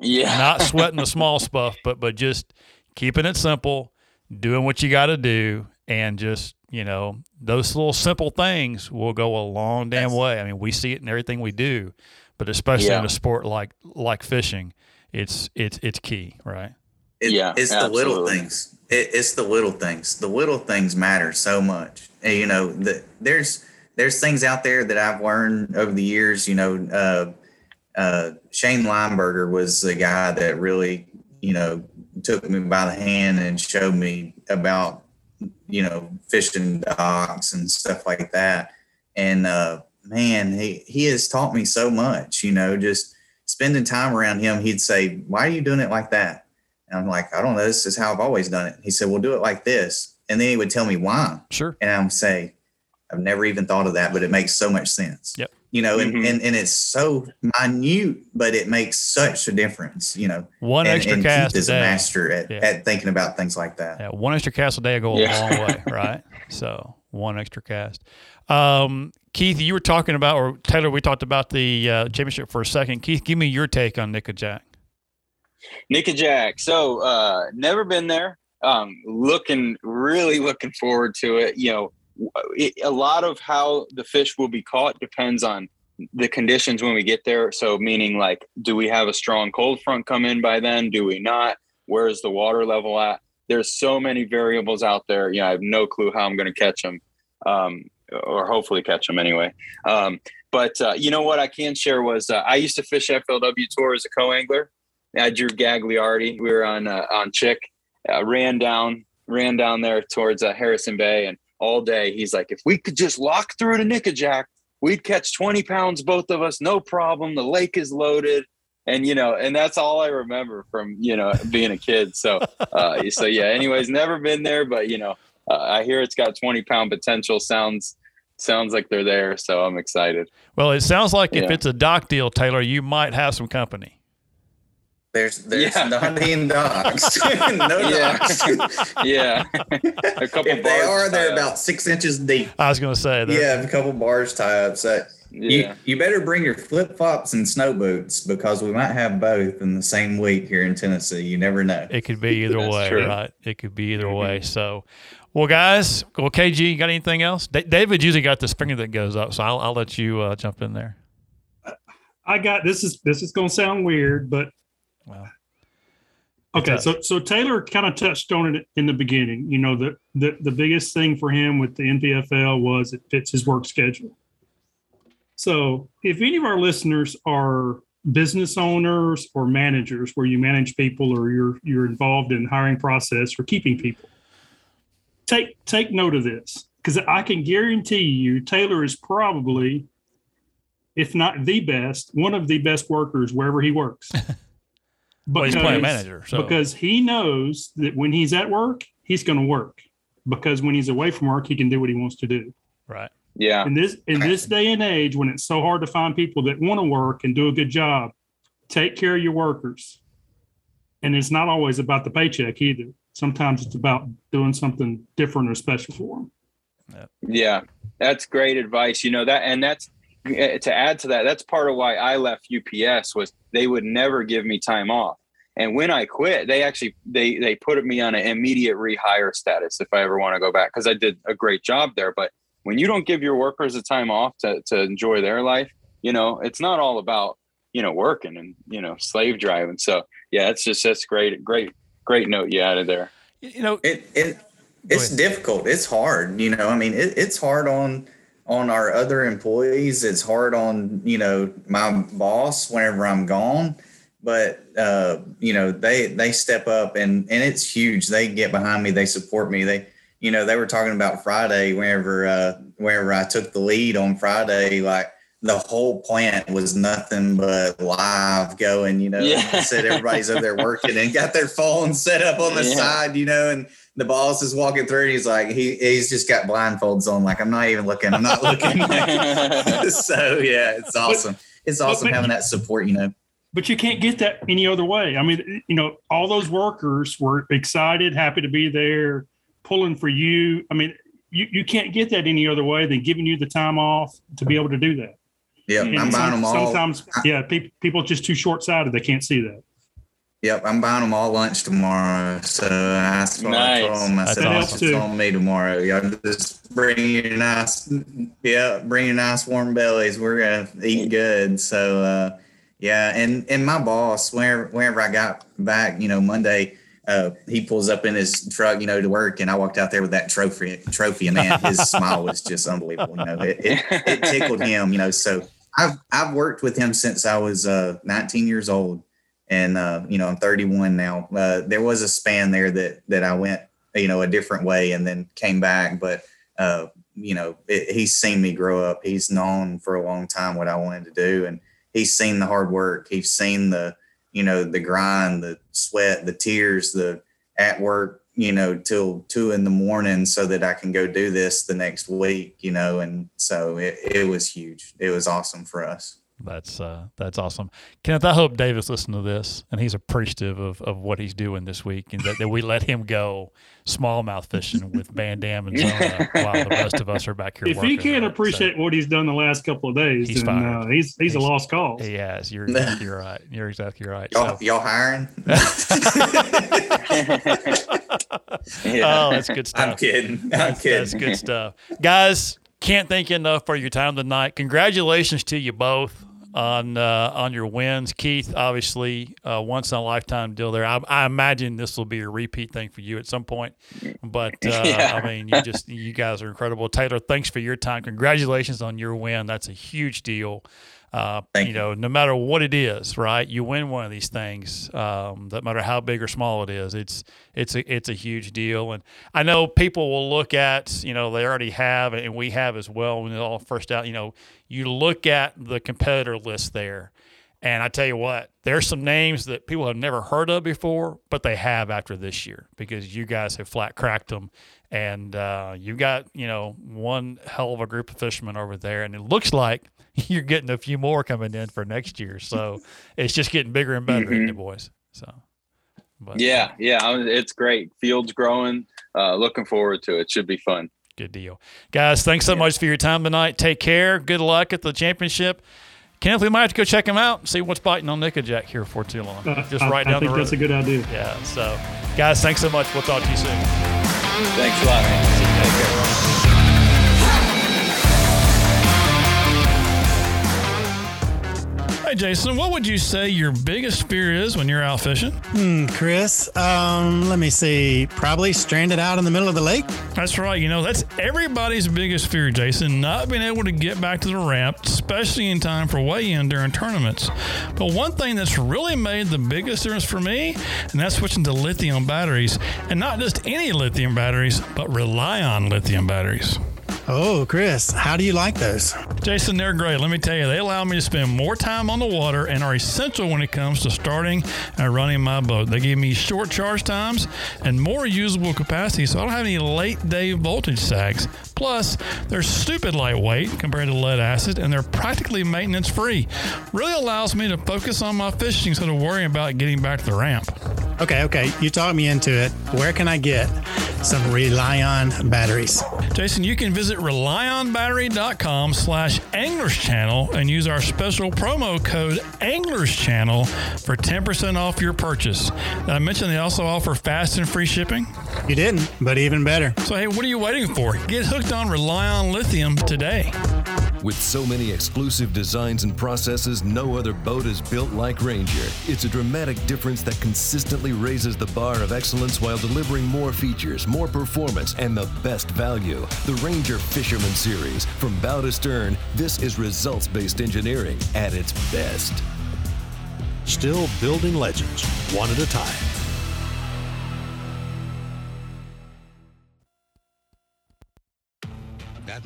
Yeah. not sweating the [LAUGHS] small stuff, but but just keeping it simple, doing what you got to do, and just you know those little simple things will go a long damn Yes. way. I mean, we see it in everything we do, but especially Yeah. in a sport like like fishing, it's it's it's key, right? It, Yeah, it's the little things. It, it's the little things. The little things matter so much. And, you know, the, there's there's things out there that I've learned over the years. You know, uh, uh, Shane Lineberger was the guy that really, you know, took me by the hand and showed me about, you know, fishing docks and stuff like that. And uh, man, he he has taught me so much. You know, just spending time around him, he'd say, "Why are you doing it like that?" And I'm like, "I don't know. This is how I've always done it." He said, "Well, do it like this," and then he would tell me why, Sure. and I'm say, "I've never even thought of that, but it makes so much sense." Yep. You know, and, Mhm. and and it's so minute, but it makes such a difference. You know, One and, extra and cast Keith is a a master at, Yeah. at thinking about things like that. Yeah, one extra cast a day will go Yeah. a long way, [LAUGHS] right? So one extra cast. Um, Keith, you were talking about, or Taylor, we talked about the uh, championship for a second. Keith, give me your take on Nickajack. Nick and Jack. So uh, never been there. Um, looking really looking forward to it. You know, it, a lot of how the fish will be caught depends on the conditions when we get there. So meaning like, do we have a strong cold front come in by then? Do we not? Where's the water level at? There's so many variables out there. You know, I have no clue how I'm going to catch them, um, or hopefully catch them anyway. Um, but uh, you know what I can share was uh, I used to fish FLW tour as a co-angler. I drew Gagliardi. We were on uh, on Chick. Ran down ran down there towards uh, Harrison Bay, and all day he's like, if we could just lock through to Nickajack, we'd catch twenty pounds both of us, no problem. The lake is loaded, and you know, and that's all I remember from you know being a kid. So uh, so yeah. Anyways, never been there, but you know, uh, I hear it's got twenty pound potential. Sounds sounds like they're there, so I'm excited. Well, it sounds like if it's a dock deal, Taylor, you might have some company. There's there's Yeah. not being [LAUGHS] dogs. [LAUGHS] no Yeah. dogs. [LAUGHS] Yeah, a couple. if they are, they're up. about six inches deep. I was going to say that. Yeah, a couple bars tie up. So Yeah, you, you better bring your flip flops and snow boots because we might have both in the same week here in Tennessee. You never know. It could be either way, true. right? It could be either Mhm. way. So, well, guys, well, KG, you got anything else? Da- David usually got this finger that goes up, so I'll, I'll let you uh, jump in there. I got this is this is going to sound weird, but Well, okay. So so Taylor kind of touched on it in the beginning. You know, the the the biggest thing for him with the NPFL was it fits his work schedule. So if any of our listeners are business owners or managers where you manage people or you're you're involved in hiring process or keeping people, take take note of this because I can guarantee you Taylor is probably if not the best, one of the best workers wherever he works. [LAUGHS] well, he's playing Because- manager, so because he knows that when he's at work, he's going to work. Because when he's away from work, he can do what he wants to do. right. yeah, In this in this day and age, when it's so hard to find people that want to work and do a good job, take care of your workers. And it's not always about the paycheck either. Sometimes it's about doing something different or special for them. yeah. That's great advice. You know that, and that's Eh, to add to that. That's part of why I left UPS was they would never give me time off. And when I quit, they actually they they put me on an immediate rehire status if I ever want to go back because I did a great job there. But when you don't give your workers a time off to to enjoy their life, you know, it's not all about you know working and you know slave driving. So yeah, it's just that's great, great, great note you added there. You know, It it it's difficult. It's hard. You know, I mean, it, it's hard on on our other employees. It's hard on you know my boss whenever I'm gone. But uh, you know, they they step up and and it's huge. They get behind me. They support me. They you know they were talking about Friday whenever uh, whenever I took the lead on Friday, like. The whole plant was nothing but live going, you know. Yeah. Said everybody's up there working and got their phones set up on the [LAUGHS] Yeah. side, you know, and the boss is walking through and he's like he he's just got blindfolds on like i'm not even looking i'm not looking [LAUGHS] [LAUGHS] so yeah it's awesome it's awesome but- having that support you know But you can't get that any other way. I mean, you know, all those workers were excited, happy to be there, pulling for you. I mean, you, you can't get that any other way than giving you the time off to be able to do that. yeah And i'm buying them all Sometimes, yeah, people people are just too short sighted. They can't see that. Yep i'm buying them all lunch tomorrow so i asked what i told them i That's said awesome. it's on me tomorrow y'all just bring your nice yeah bring your nice warm bellies we're gonna eat good so uh yeah and and my boss whenever whenever i got back you know monday uh, he pulls up in his truck, you know, to work, and I walked out there with that trophy. Trophy, and man, his [LAUGHS] smile was just unbelievable. You know, it, it, it tickled him. You know, so I've I've worked with him since I was uh, 19 years old, and uh, you know, I'm 31 now. Uh, there was a span there that that I went, you know, a different way, and then came back. But uh, you know, it, he's seen me grow up. He's known for a long time what I wanted to do, and he's seen the hard work. He's seen the you know the grind the sweat the tears the at work you know till two in the morning so that i can go do this the next week you know and so it, it was huge it was awesome for us That's uh, that's awesome, Kenneth. I hope Davis listened to this and he's appreciative of, of what he's doing this week, and that, that we let him go smallmouth fishing with VanDam and Zona while the rest of us are back here. If he can't right? appreciate what he's done the last couple of days, He's then uh, he's he's a lost cause. So, yes, you're exactly right. You're exactly right. y'all, So, y'all hiring [LAUGHS] [LAUGHS] oh, that's good stuff. i'm kidding i'm That's, kidding that's good stuff. Guys, can't thank you enough for your time tonight. Congratulations to you both on uh, on your wins. Keith, obviously, uh, once in a lifetime deal there. I, I imagine this will be a repeat thing for you at some point. But [LAUGHS] uh, Yeah. I mean, you just you guys are incredible. Taylor, thanks for your time. Congratulations on your win. That's a huge deal. Uh, you you. know, no matter what it is, right? You win one of these things, um, no matter how big or small it is. It's it's a it's a huge deal, and I know people will look at you know they already have, and we have as well when it all first out. You know, you look at the competitor list there, And I tell you what, there's some names that people have never heard of before, but they have after this year because you guys have flat cracked them. And uh, you've got, you know, one hell of a group of fishermen over there. And it looks like [LAUGHS] you're getting a few more coming in for next year. So [LAUGHS] it's just getting bigger and better, mm-hmm. boys? So, but, yeah, yeah, it's great. Field's growing. Uh, looking forward to it. Should be fun. Good deal. Guys, thanks so yeah. much for your time tonight. Take care. Good luck at the championship. Kenneth, we might have to go check him out and see what's biting on Nickajack here for too long. Uh, Just right I, down I think the road. That's a good idea. Yeah. So, guys, thanks so much. We'll talk to you soon. Thanks a lot, man. Jason, what would you say your biggest fear is when you're out fishing? Hmm, Chris, um, let me see. Probably stranded out in the middle of the lake. That's right. You know, that's everybody's biggest fear, Jason, not being able to get back to the ramp, especially in time for weigh-in during tournaments. But one thing that's really made the biggest difference for me, and that's switching to lithium batteries, and not just any lithium batteries, but RelyOn lithium batteries. Oh, Chris, how do you like those? Jason, they're great. Let me tell you, they allow me to spend more time on the water and are essential when it comes to starting and running my boat. They give me short charge times and more usable capacity, so I don't have any late day voltage sags. Plus, they're stupid lightweight compared to lead acid, and they're practically maintenance free. Really allows me to focus on my fishing instead of worrying about getting back to the ramp. Okay, okay, you talked me into it. Where can I get some RelyOn batteries? Jason, you can visit relyonbattery.com slash anglers channel and use our special promo code anglers channel for 10% off your purchase. I mentioned they also offer fast and free shipping. You didn't, but even better. So, hey, what are you waiting for? Get hooked on RelyOn Lithium today. With so many exclusive designs and processes, no other boat is built like Ranger. It's a dramatic difference that consistently raises the bar of excellence while delivering more features, more performance, and the best value. The Ranger Fisherman Series. From bow to stern, this is results based engineering at its best. Still building legends, one at a time.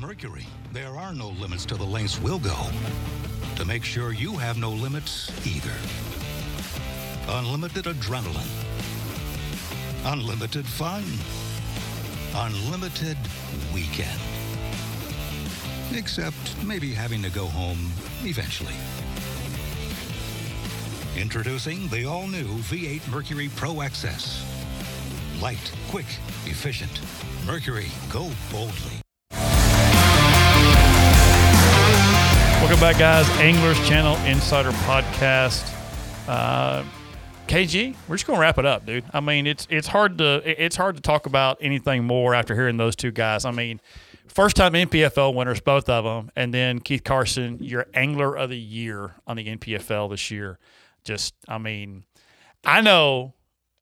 Mercury, there are no limits to the lengths we'll go to make sure you have no limits either. Unlimited adrenaline, unlimited fun, unlimited weekend. Except maybe having to go home eventually. Introducing the all-new V8 Mercury Pro XS. Light, quick, efficient. Mercury, go boldly. Welcome back, guys. Anglers Channel Insider Podcast. Uh, KG, we're just gonna wrap it up, dude. I mean, it's it's hard to it's hard to talk about anything more after hearing those two guys. I mean, first time NPFL winners, both of them, and then Keith Carson, your Angler of the Year on the NPFL this year. Just, I mean, I know,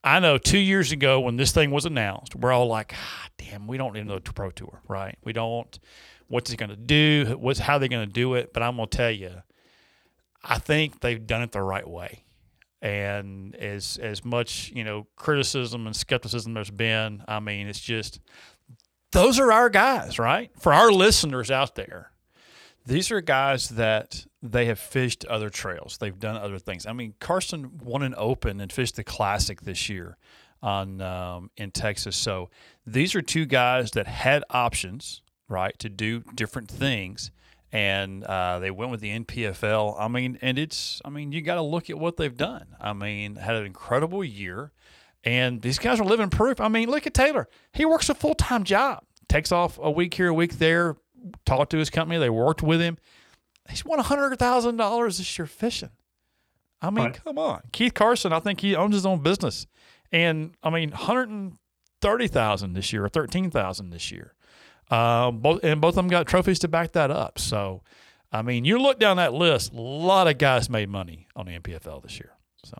I know. Two years ago when this thing was announced, we're all like, ah, "Damn, we don't need another pro tour, right? We don't." What's he going to do, what's how they're going to do it. But I'm going to tell you, I think they've done it the right way. And as as much you know criticism and skepticism there's been, I mean, it's just those are our guys, right? For our listeners out there, these are guys that they have fished other trails. They've done other things. I mean, Carson won an Open and fished the Classic this year on um, in Texas. So these are two guys that had options right, to do different things. And uh, they went with the NPFL. I mean, and it's, I mean, you got to look at what they've done. I mean, had an incredible year. And these guys are living proof. I mean, look at Taylor. He works a full time job, takes off a week here, a week there, talked to his company. They worked with him. He's won $100,000 this year fishing. I mean, right. come on. Keith Carson, I think he owns his own business. And I mean, 130,000 this year or 13,000 this year. Uh, both and both of them got trophies to back that up. So, I mean, you look down that list, a lot of guys made money on the NPFL this year. So,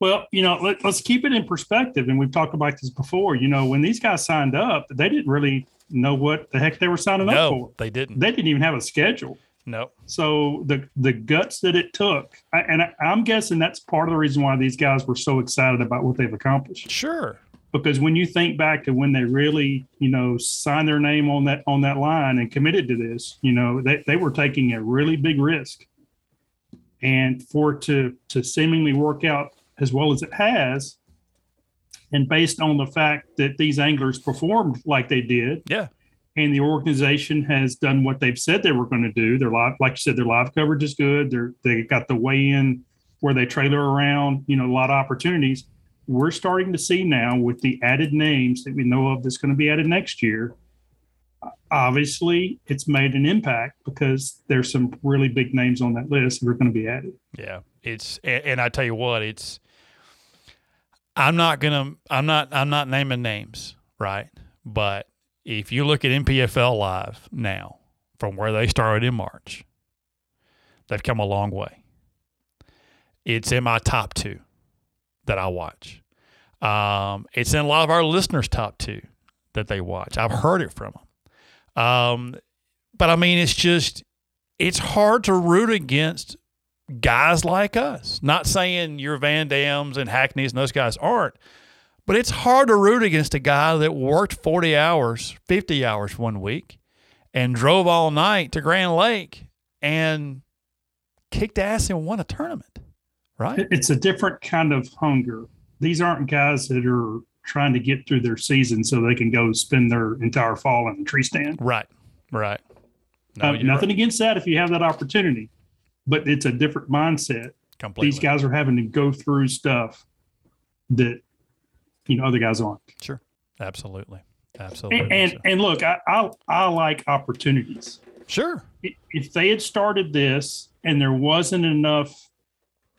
well, you know, let, us keep it in perspective, and we've talked about this before. You know, when these guys signed up, they didn't really know what the heck they were signing no, up for. They didn't. They didn't even have a schedule. No. So the the guts that it took, and I, I'm guessing that's part of the reason why these guys were so excited about what they've accomplished. Sure because when you think back to when they really you know signed their name on that on that line and committed to this you know they, they were taking a really big risk and for it to to seemingly work out as well as it has, and based on the fact that these anglers performed like they did, Yeah. and the organization has done what they've said they were going to do. Their live, like you said, their live coverage is good. They're they got the weigh in where they trailer around. You know, a lot of opportunities. We're starting to see now with the added names that we know of that's going to be added next year. Obviously, it's made an impact because there's some really big names on that list that are going to be added. Yeah, it's and, I tell you what, it's. I'm not gonna. I'm not. I'm not naming names, right? But if you look at NPFL live now, from where they started in March, they've come a long way. It's in my top two that I watch. Um, it's in a lot of our listeners' top two that they watch. I've heard it from them. Um, but I mean, it's just it's hard to root against guys like us. Not saying your VanDams and Hackneys and those guys aren't, but it's hard to root against a guy that worked 40 hours, 50 hours one week and drove all night to Grand Lake and kicked ass and won a tournament, right? It's a different kind of hunger. These aren't guys that are trying to get through their season so they can go spend their entire fall in the tree stand. Right, right. Uh, nothing right. against that if you have that opportunity, but it's a different mindset. Completely. These guys are having to go through stuff that you know other guys aren't. Sure. Absolutely. Absolutely. And and, So- and look, I, I I like opportunities. sure. If they had started this and there wasn't enough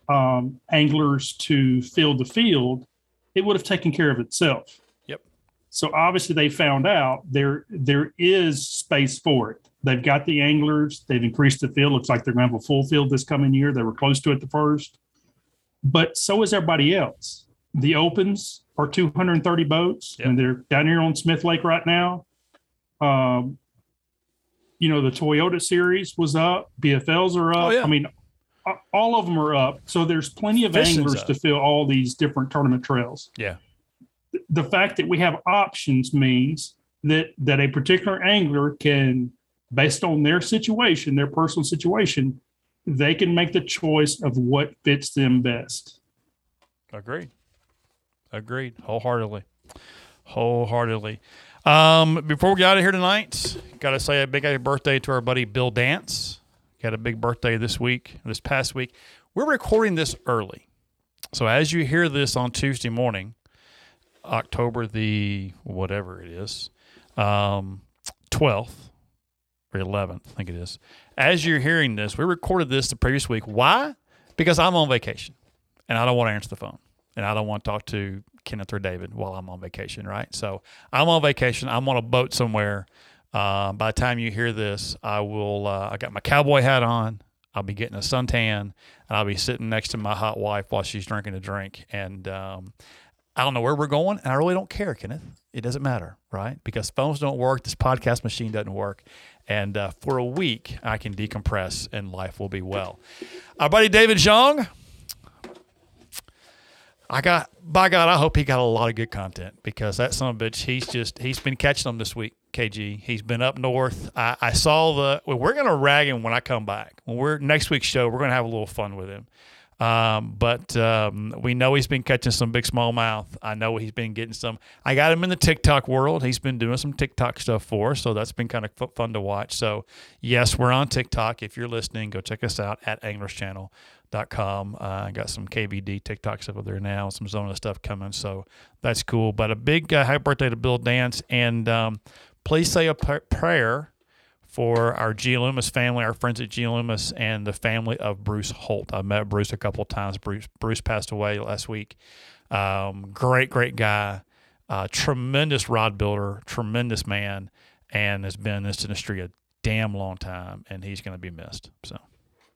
um, anglers to fill the field, it would have taken care of itself. Yep. So obviously they found out there there is space for it. They've got the anglers. They've increased the field. Looks like they're going to have a full field this coming year. They were close to it the first, but so is everybody else. The opens are 230 boats, Yep. and they're down here on Smith Lake right now. Um, you know, the Toyota series was up. BFLs are up. Oh, yeah. I mean, all of them are up. So there's plenty of Fishing's anglers up. to fill all these different tournament trails Yeah. the fact that we have options means that that a particular angler can based on their situation their personal situation they can make the choice of what fits them best Agreed. Agreed. Wholeheartedly. Wholeheartedly. Um, before we get out of here tonight, got to say a big happy birthday to our buddy Bill Dance. Got a big birthday this week, this past week. We're recording this early. So as you hear this on Tuesday morning, October the whatever it is, um, 12th or 11th, I think it is. As you're hearing this, we recorded this the previous week. Why? Because I'm on vacation and I don't want to answer the phone and I don't want to talk to Kenneth or David while I'm on vacation, right? So I'm on vacation. I'm on a boat somewhere. Uh, by the time you hear this, I will. Uh, I got my cowboy hat on. I'll be getting a suntan, and I'll be sitting next to my hot wife while she's drinking a drink. And um, I don't know where we're going, and I really don't care, Kenneth. It doesn't matter, right? Because phones don't work, this podcast machine doesn't work, and uh, for a week I can decompress, and life will be well. Our buddy David Zhang. I got by God, I hope he got a lot of good content because that son of a bitch, he's just he's been catching them this week. KG, he's been up north. I, I saw the. Well, we're gonna rag him when I come back. When we're next week's show, we're gonna have a little fun with him. Um, but um, we know he's been catching some big smallmouth. I know he's been getting some. I got him in the TikTok world. He's been doing some TikTok stuff for us, so that's been kind of fun to watch. So yes, we're on TikTok. If you're listening, go check us out at anglerschannel.com. Uh, I got some KVD TikTok stuff up there now, some Zona stuff coming, so that's cool. But a big uh, happy birthday to Bill Dance, and um, please say a p- prayer for our G. Loomis family, our friends at G. Loomis, and the family of Bruce Holt. I met Bruce a couple of times. Bruce Bruce passed away last week. Um, great, great guy, uh, tremendous rod builder, tremendous man, and has been in this industry a damn long time, and he's going to be missed. So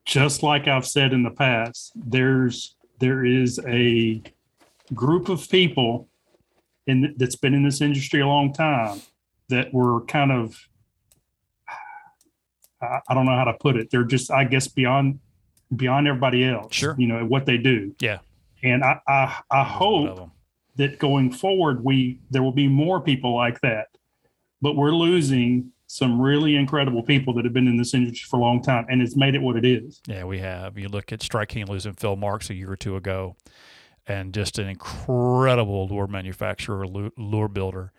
just like i've said in the past there's there is a group of people in that's been in this industry a long time that were kind of I, I don't know how to put it. They're just i guess beyond beyond everybody else Sure. you know what they do. Yeah, and i i, I hope that going forward we there will be more people like that. But we're losing some really incredible people that have been in this industry for a long time, and it's made it what it is. Yeah, we have. You look at Strike King losing Phil Marks a year or two ago, and just an incredible lure manufacturer, lure builder,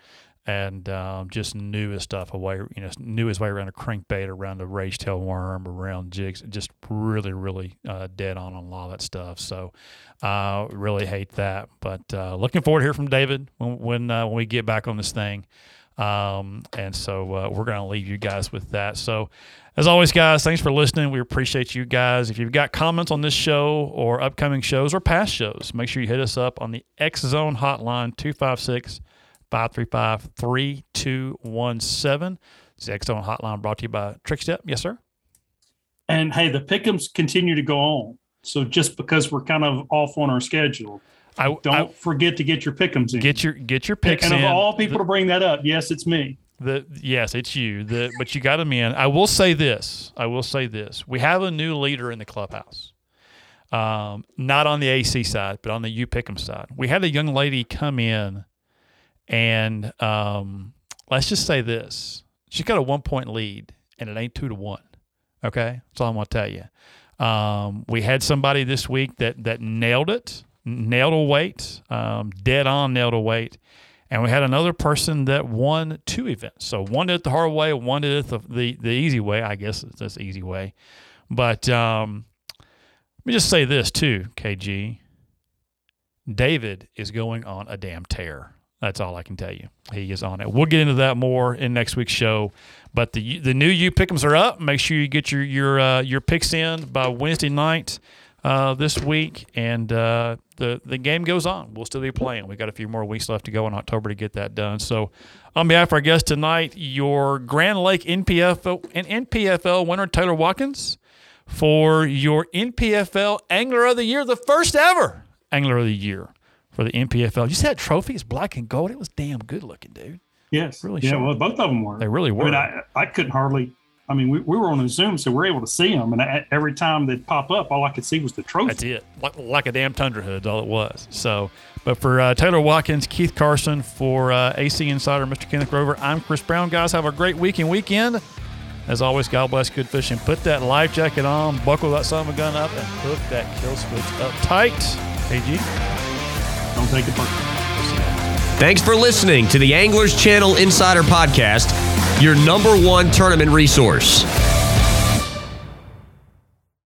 and um, just knew his stuff away. You know, knew his way around a crankbait, around a rage tail worm, around jigs. Just really, really uh, dead on on a lot of that stuff. So, uh, really hate that. But uh, looking forward to hear from David when when, uh, when we get back on this thing. Um, and so uh, we're going to leave you guys with that. So, as always, guys, thanks for listening. We appreciate you guys. If you've got comments on this show or upcoming shows or past shows, make sure you hit us up on the X Zone hotline 256 535 3217. This X Zone hotline brought to you by Trickstep. Yes, sir. And hey, the pickums continue to go on. So just because we're kind of off on our schedule, I don't I, forget to get your pickums in. Get your get your picks and in. of all people the, to bring that up, yes, it's me. The yes, it's you. The but you got them in. I will say this. I will say this. We have a new leader in the clubhouse. Um, not on the AC side, but on the U Pick'em side. We had a young lady come in, and um, let's just say this: she's got a one point lead, and it ain't two to one. Okay, that's all I'm gonna tell you. Um, we had somebody this week that that nailed it nailed a weight, um, dead on nailed a weight. And we had another person that won two events. So one did it the hard way, one did it the, the, the easy way. I guess the easy way. But um, let me just say this too, KG. David is going on a damn tear. That's all I can tell you. He is on it. We'll get into that more in next week's show. But the the new U pickums are up. Make sure you get your your uh, your picks in by Wednesday night uh, this week, and uh, the the game goes on. We'll still be playing. We got a few more weeks left to go in October to get that done. So, on behalf of our guest tonight, your Grand Lake NPFL and NPFL winner Taylor Watkins for your NPFL Angler of the Year, the first ever Angler of the Year for the NPFL. You said trophy is black and gold. It was damn good looking, dude. Yes, really. Yeah, sharp. well, both of them were. They really were. I, mean, I, I couldn't hardly I mean, we, we were on a Zoom, so we are able to see them. And I, every time they'd pop up, all I could see was the trophy. That's it, like, like a damn Tundra hood, all it was. So, but for uh, Taylor Watkins, Keith Carson, for uh, AC Insider, Mr. Kenneth Grover, I'm Chris Brown. Guys, have a great week and weekend. As always, God bless good fishing. Put that life jacket on, buckle that son of a gun up, and hook that kill switch up tight. KG. Don't take it personal. Thanks for listening to the Anglers Channel Insider Podcast your number one tournament resource.